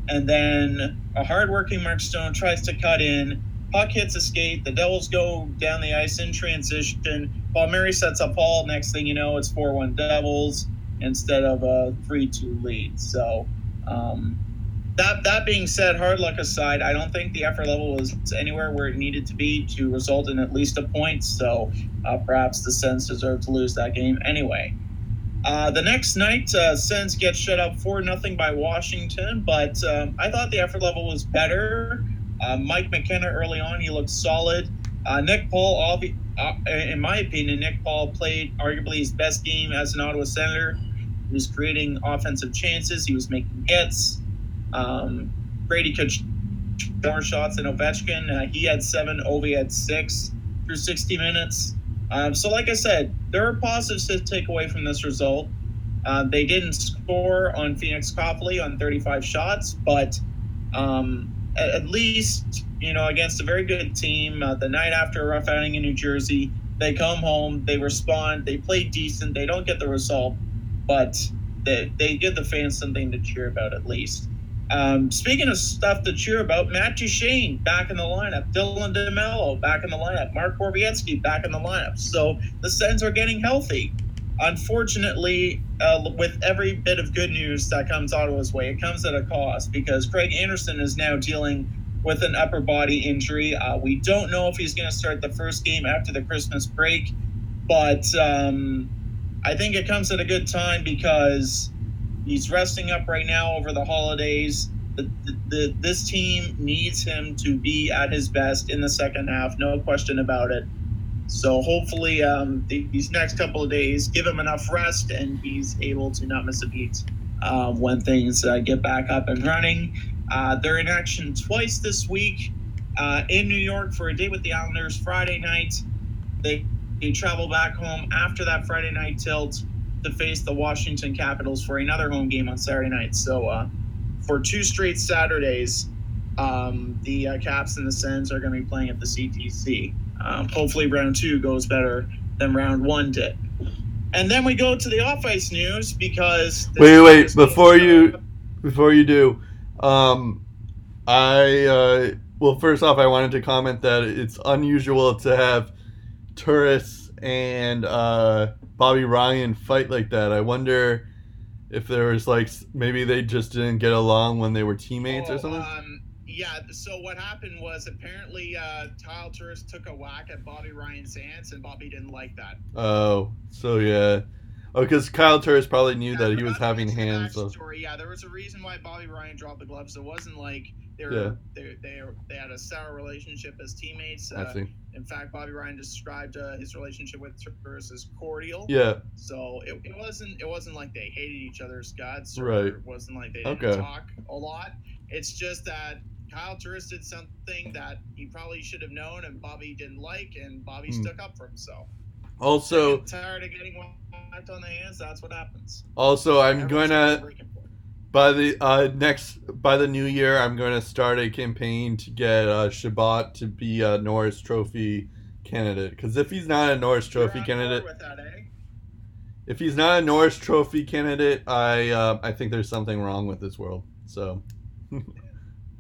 And then a hardworking Mark Stone tries to cut in Puck hits a skate. The Devils go down the ice in transition. Palmieri sets up Paul. Next thing you know, it's 4 1 Devils instead of a 3 2 lead. So, um, that, that being said, hard luck aside, I don't think the effort level was anywhere where it needed to be to result in at least a point. So uh, perhaps the Sens deserve to lose that game anyway. Uh, the next night, uh, Sens get shut up 4 0 by Washington, but um, I thought the effort level was better. Uh, Mike McKenna early on, he looked solid. Uh, Nick Paul, uh, in my opinion, Nick Paul played arguably his best game as an Ottawa Senator. He was creating offensive chances. He was making hits. Um, Brady could more shots than Ovechkin. Uh, he had seven. Ovi had six through 60 minutes. Um, so, like I said, there are positives to take away from this result. Uh, they didn't score on Phoenix Copley on 35 shots, but um, at, least, you know, against a very good team, uh, the night after a rough outing in New Jersey, they come home, they respond, they play decent, they don't get the result, but they, they give the fans something to cheer about at least. Um, speaking of stuff to cheer about, Matt Duchene back in the lineup, Dylan DeMelo back in the lineup, Mark Borowiecki back in the lineup. So the Sens are getting healthy. Unfortunately, uh, with every bit of good news that comes Ottawa's way, it comes at a cost because Craig Anderson is now dealing with an upper body injury. Uh, we don't know if he's going to start the first game after the Christmas break, but um, I think it comes at a good time because he's resting up right now over the holidays. The, the, this team needs him to be at his best in the second half, no question about it. So hopefully, um, these next couple of days give him enough rest and he's able to not miss a beat uh, when things uh, get back up and running. Uh, they're in action twice this week uh, in New York for a day with the Islanders Friday night. They, they travel back home after that Friday night tilt to face the Washington Capitals for another home game on Saturday night. So uh, for two straight Saturdays, um, the uh, Caps and the Sens are going to be playing at the CTC. Um, hopefully, round two goes better than round one did. And then we go to the off ice news because wait, wait, before you, before you do, um, I uh, well, first off, I wanted to comment that it's unusual to have Turris and uh, Bobby Ryan fight like that. I wonder if there was like maybe they just didn't get along when they were teammates oh, or something. Um, yeah. So what happened was apparently uh, Kyle Turris took a whack at Bobby Ryan's hands, and Bobby didn't like that. Oh, so yeah. Oh, because Kyle Turris probably knew yeah, that he was having hands. So. Story. Yeah, there was a reason why Bobby Ryan dropped the gloves. It wasn't like they were yeah. they, they, they had a sour relationship as teammates. Uh, I see. In fact, Bobby Ryan described uh, his relationship with Turris as cordial. Yeah. So it, it wasn't it wasn't like they hated each other's guts. Right. It wasn't like they didn't okay. talk a lot. It's just that Kyle Turris did something that he probably should have known, and Bobby didn't like, and Bobby hmm. stuck up for himself. Also, tired of getting whacked on the hands. That's what happens. Also, I'm going to by the uh, next by the new year, I'm going to start a campaign to get uh, Chabot to be a Norris Trophy candidate. Because if he's not a Norris Trophy candidate, that, eh? if he's not a Norris Trophy candidate, I uh, I think there's something wrong with this world. So,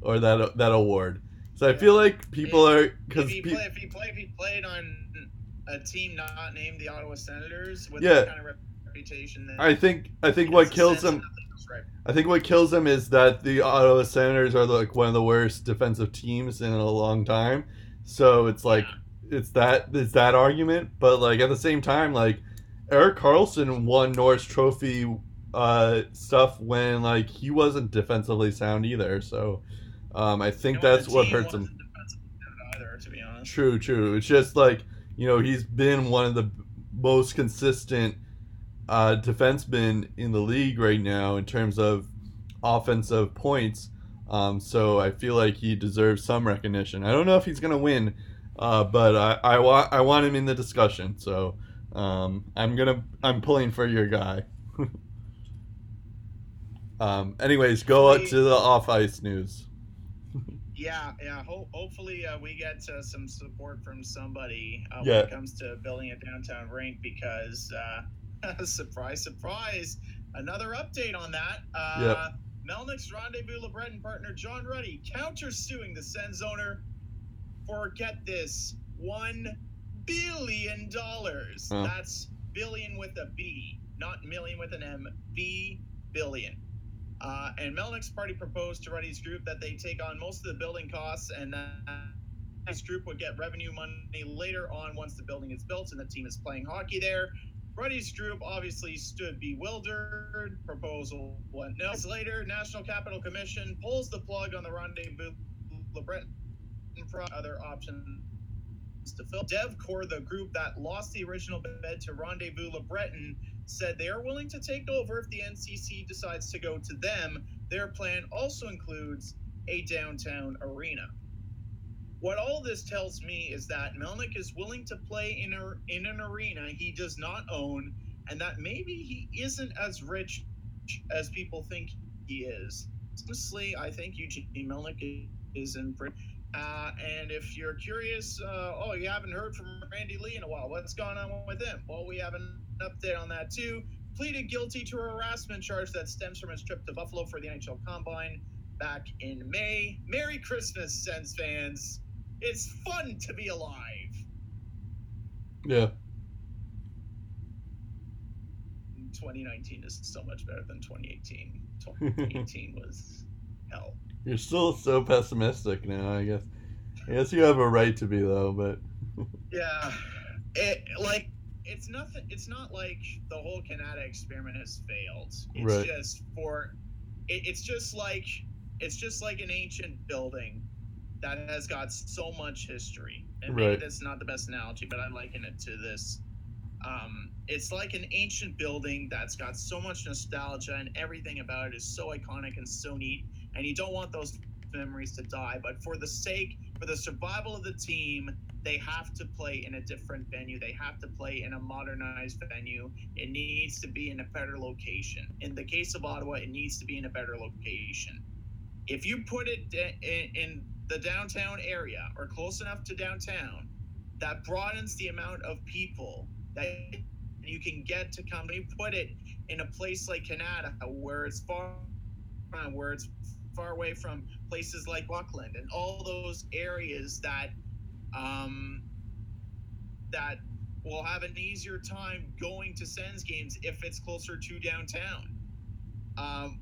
or that that award. So I feel like people are because if, pe- if he played if he played on a team not named the Ottawa Senators with yeah. that kind of reputation, then I think I think what kills him. Right. I think what kills them is that the Ottawa Senators are like one of the worst defensive teams in a long time. So it's like yeah. it's that it's that argument, but like at the same time, like Erik Karlsson won Norris Trophy uh, stuff when like he wasn't defensively sound either. So um, I think that's what hurts him. Either, to be honest. True, true. It's just like you know he's been one of the most consistent uh, defenseman in the league right now in terms of offensive points. Um, so I feel like he deserves some recognition. I don't know if he's gonna win, uh, but I, I want I want him in the discussion. So um, I'm gonna I'm pulling for your guy. um, anyways, go up to the off ice news. Yeah, yeah. Ho- hopefully, uh, we get uh, some support from somebody uh, yeah. when it comes to building a downtown rink because uh, surprise, surprise. Another update on that. Uh, yep. Melnyk's Rendezvous LeBreton partner John Ruddy countersuing the Sens owner for, get this, $1 billion. Huh. That's billion with a B, not million with an M. B billion. Uh, and Melnyk's party proposed to Ruddy's group that they take on most of the building costs and that this group would get revenue money later on once the building is built and the team is playing hockey there. Ruddy's group obviously stood bewildered. Proposal went no. Later, National Capital Commission pulls the plug on the rendezvous LeBreton front other options to fill. DevCore, the group that lost the original bid to Rendezvous LeBreton, said they are willing to take over if the NCC decides to go to them. Their plan also includes a downtown arena. What all this tells me is that Melnyk is willing to play in, a, in an arena he does not own and that maybe he isn't as rich as people think he is. Honestly, I think Eugene Melnyk is in pretty. Uh, and if you're curious, uh, oh, you haven't heard from Randy Lee in a while. What's going on with him? Well, we have an update on that too. Pleaded guilty to a harassment charge that stems from his trip to Buffalo for the NHL Combine back in May. Merry Christmas, Sens fans. It's fun to be alive. Yeah. 2019 is so much better than 2018. 2018 was hell. You're still so pessimistic now, I guess. I guess you have a right to be though, but Yeah. It like it's nothing it's not like the whole Kanata experiment has failed. It's Right. just for it, it's just like it's just like an ancient building that has got so much history. And maybe Right. that's not the best analogy, but I liken it to this. Um, it's like an ancient building that's got so much nostalgia and everything about it is so iconic and so neat. And you don't want those memories to die. But for the sake, for the survival of the team, they have to play in a different venue. They have to play in a modernized venue. It needs to be in a better location. In the case of Ottawa, it needs to be in a better location. If you put it in, the downtown area or close enough to downtown, that broadens the amount of people that you can get to come. You put it in a place like Kanata, where it's far, where it's far away from places like Buckland and all those areas that um, that will have an easier time going to Sens games if it's closer to downtown. Um,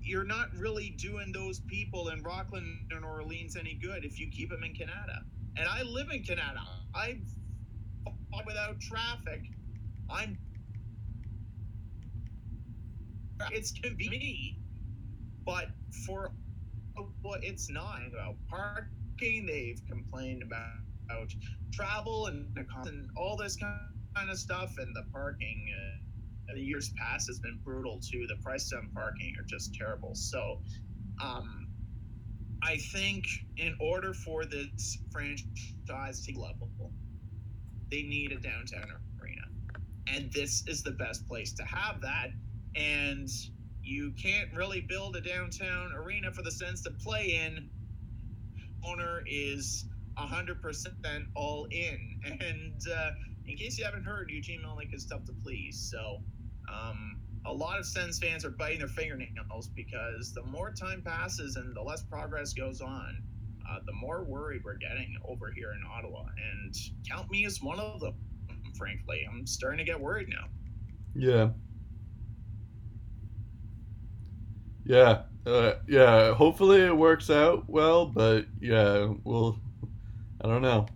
you're not really doing those people in Rockland and Orleans any good if you keep them in Kanata. And I live in Kanata. I'm without traffic. I'm. It's convenient, but for what it's not about parking. They've complained about, about travel and, and all this kind of stuff, and the parking. Uh, the years past has been brutal too. The price on parking are just terrible. So, um, I think in order for this franchise to level, they need a downtown arena, and this is the best place to have that. And you can't really build a downtown arena for the Sens to play in. Owner is 100% all in. And uh, in case you haven't heard, Eugene Melnyk is tough to please. So um, a lot of Sens fans are biting their fingernails because the more time passes and the less progress goes on, uh, the more worried we're getting over here in Ottawa. And count me as one of them, frankly. I'm starting to get worried now. yeah. Yeah. Uh, yeah, hopefully it works out well, but yeah, we'll I don't know.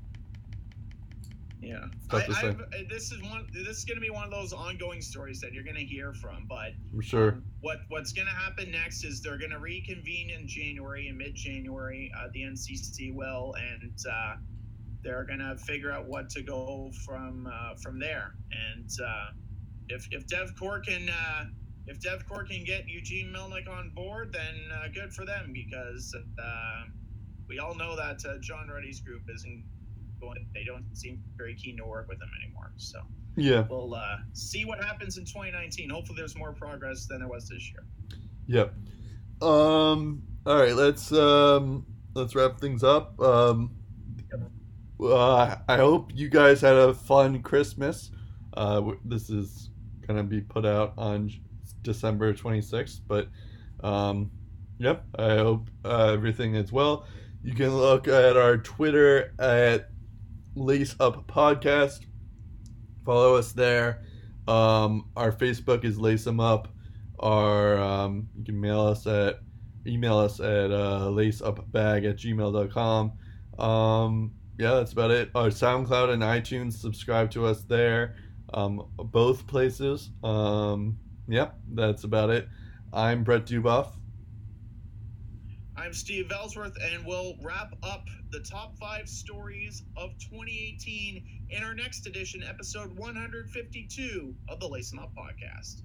Yeah, I. Uh, this is one. This is going to be one of those ongoing stories that you're going to hear from. But For sure. what what's going to happen next is they're going to reconvene in January, in mid-January. Uh, the NCC will, and uh, they're going to figure out what to go from uh, from there. And uh, if if DevCore can uh, if DevCore can get Eugene Melnyk on board, then uh, good for them because uh, we all know that uh, John Ruddy's group isn't going. They don't seem very keen to work with him anymore. So Yeah. we'll uh, see what happens in 2019. Hopefully, there's more progress than there was this year. Yep. Um. All right. Let's um. Let's wrap things up. Um. Uh, I hope you guys had a fun Christmas. Uh, this is gonna be put out on December twenty sixth, but um, yep. I hope uh, everything is well. You can look at our Twitter at Lace Up Podcast. Follow us there. Um, our Facebook is Lace 'em Up our um, you can mail us at email us at uh, laceupbag at gmail.com um, yeah that's about it our soundcloud and itunes subscribe to us there um, both places um, yep that's about it i'm brett dubuff I'm Steve Ellsworth, and we'll wrap up the top five stories of 2018 in our next edition, episode 152 of the Lace Up podcast.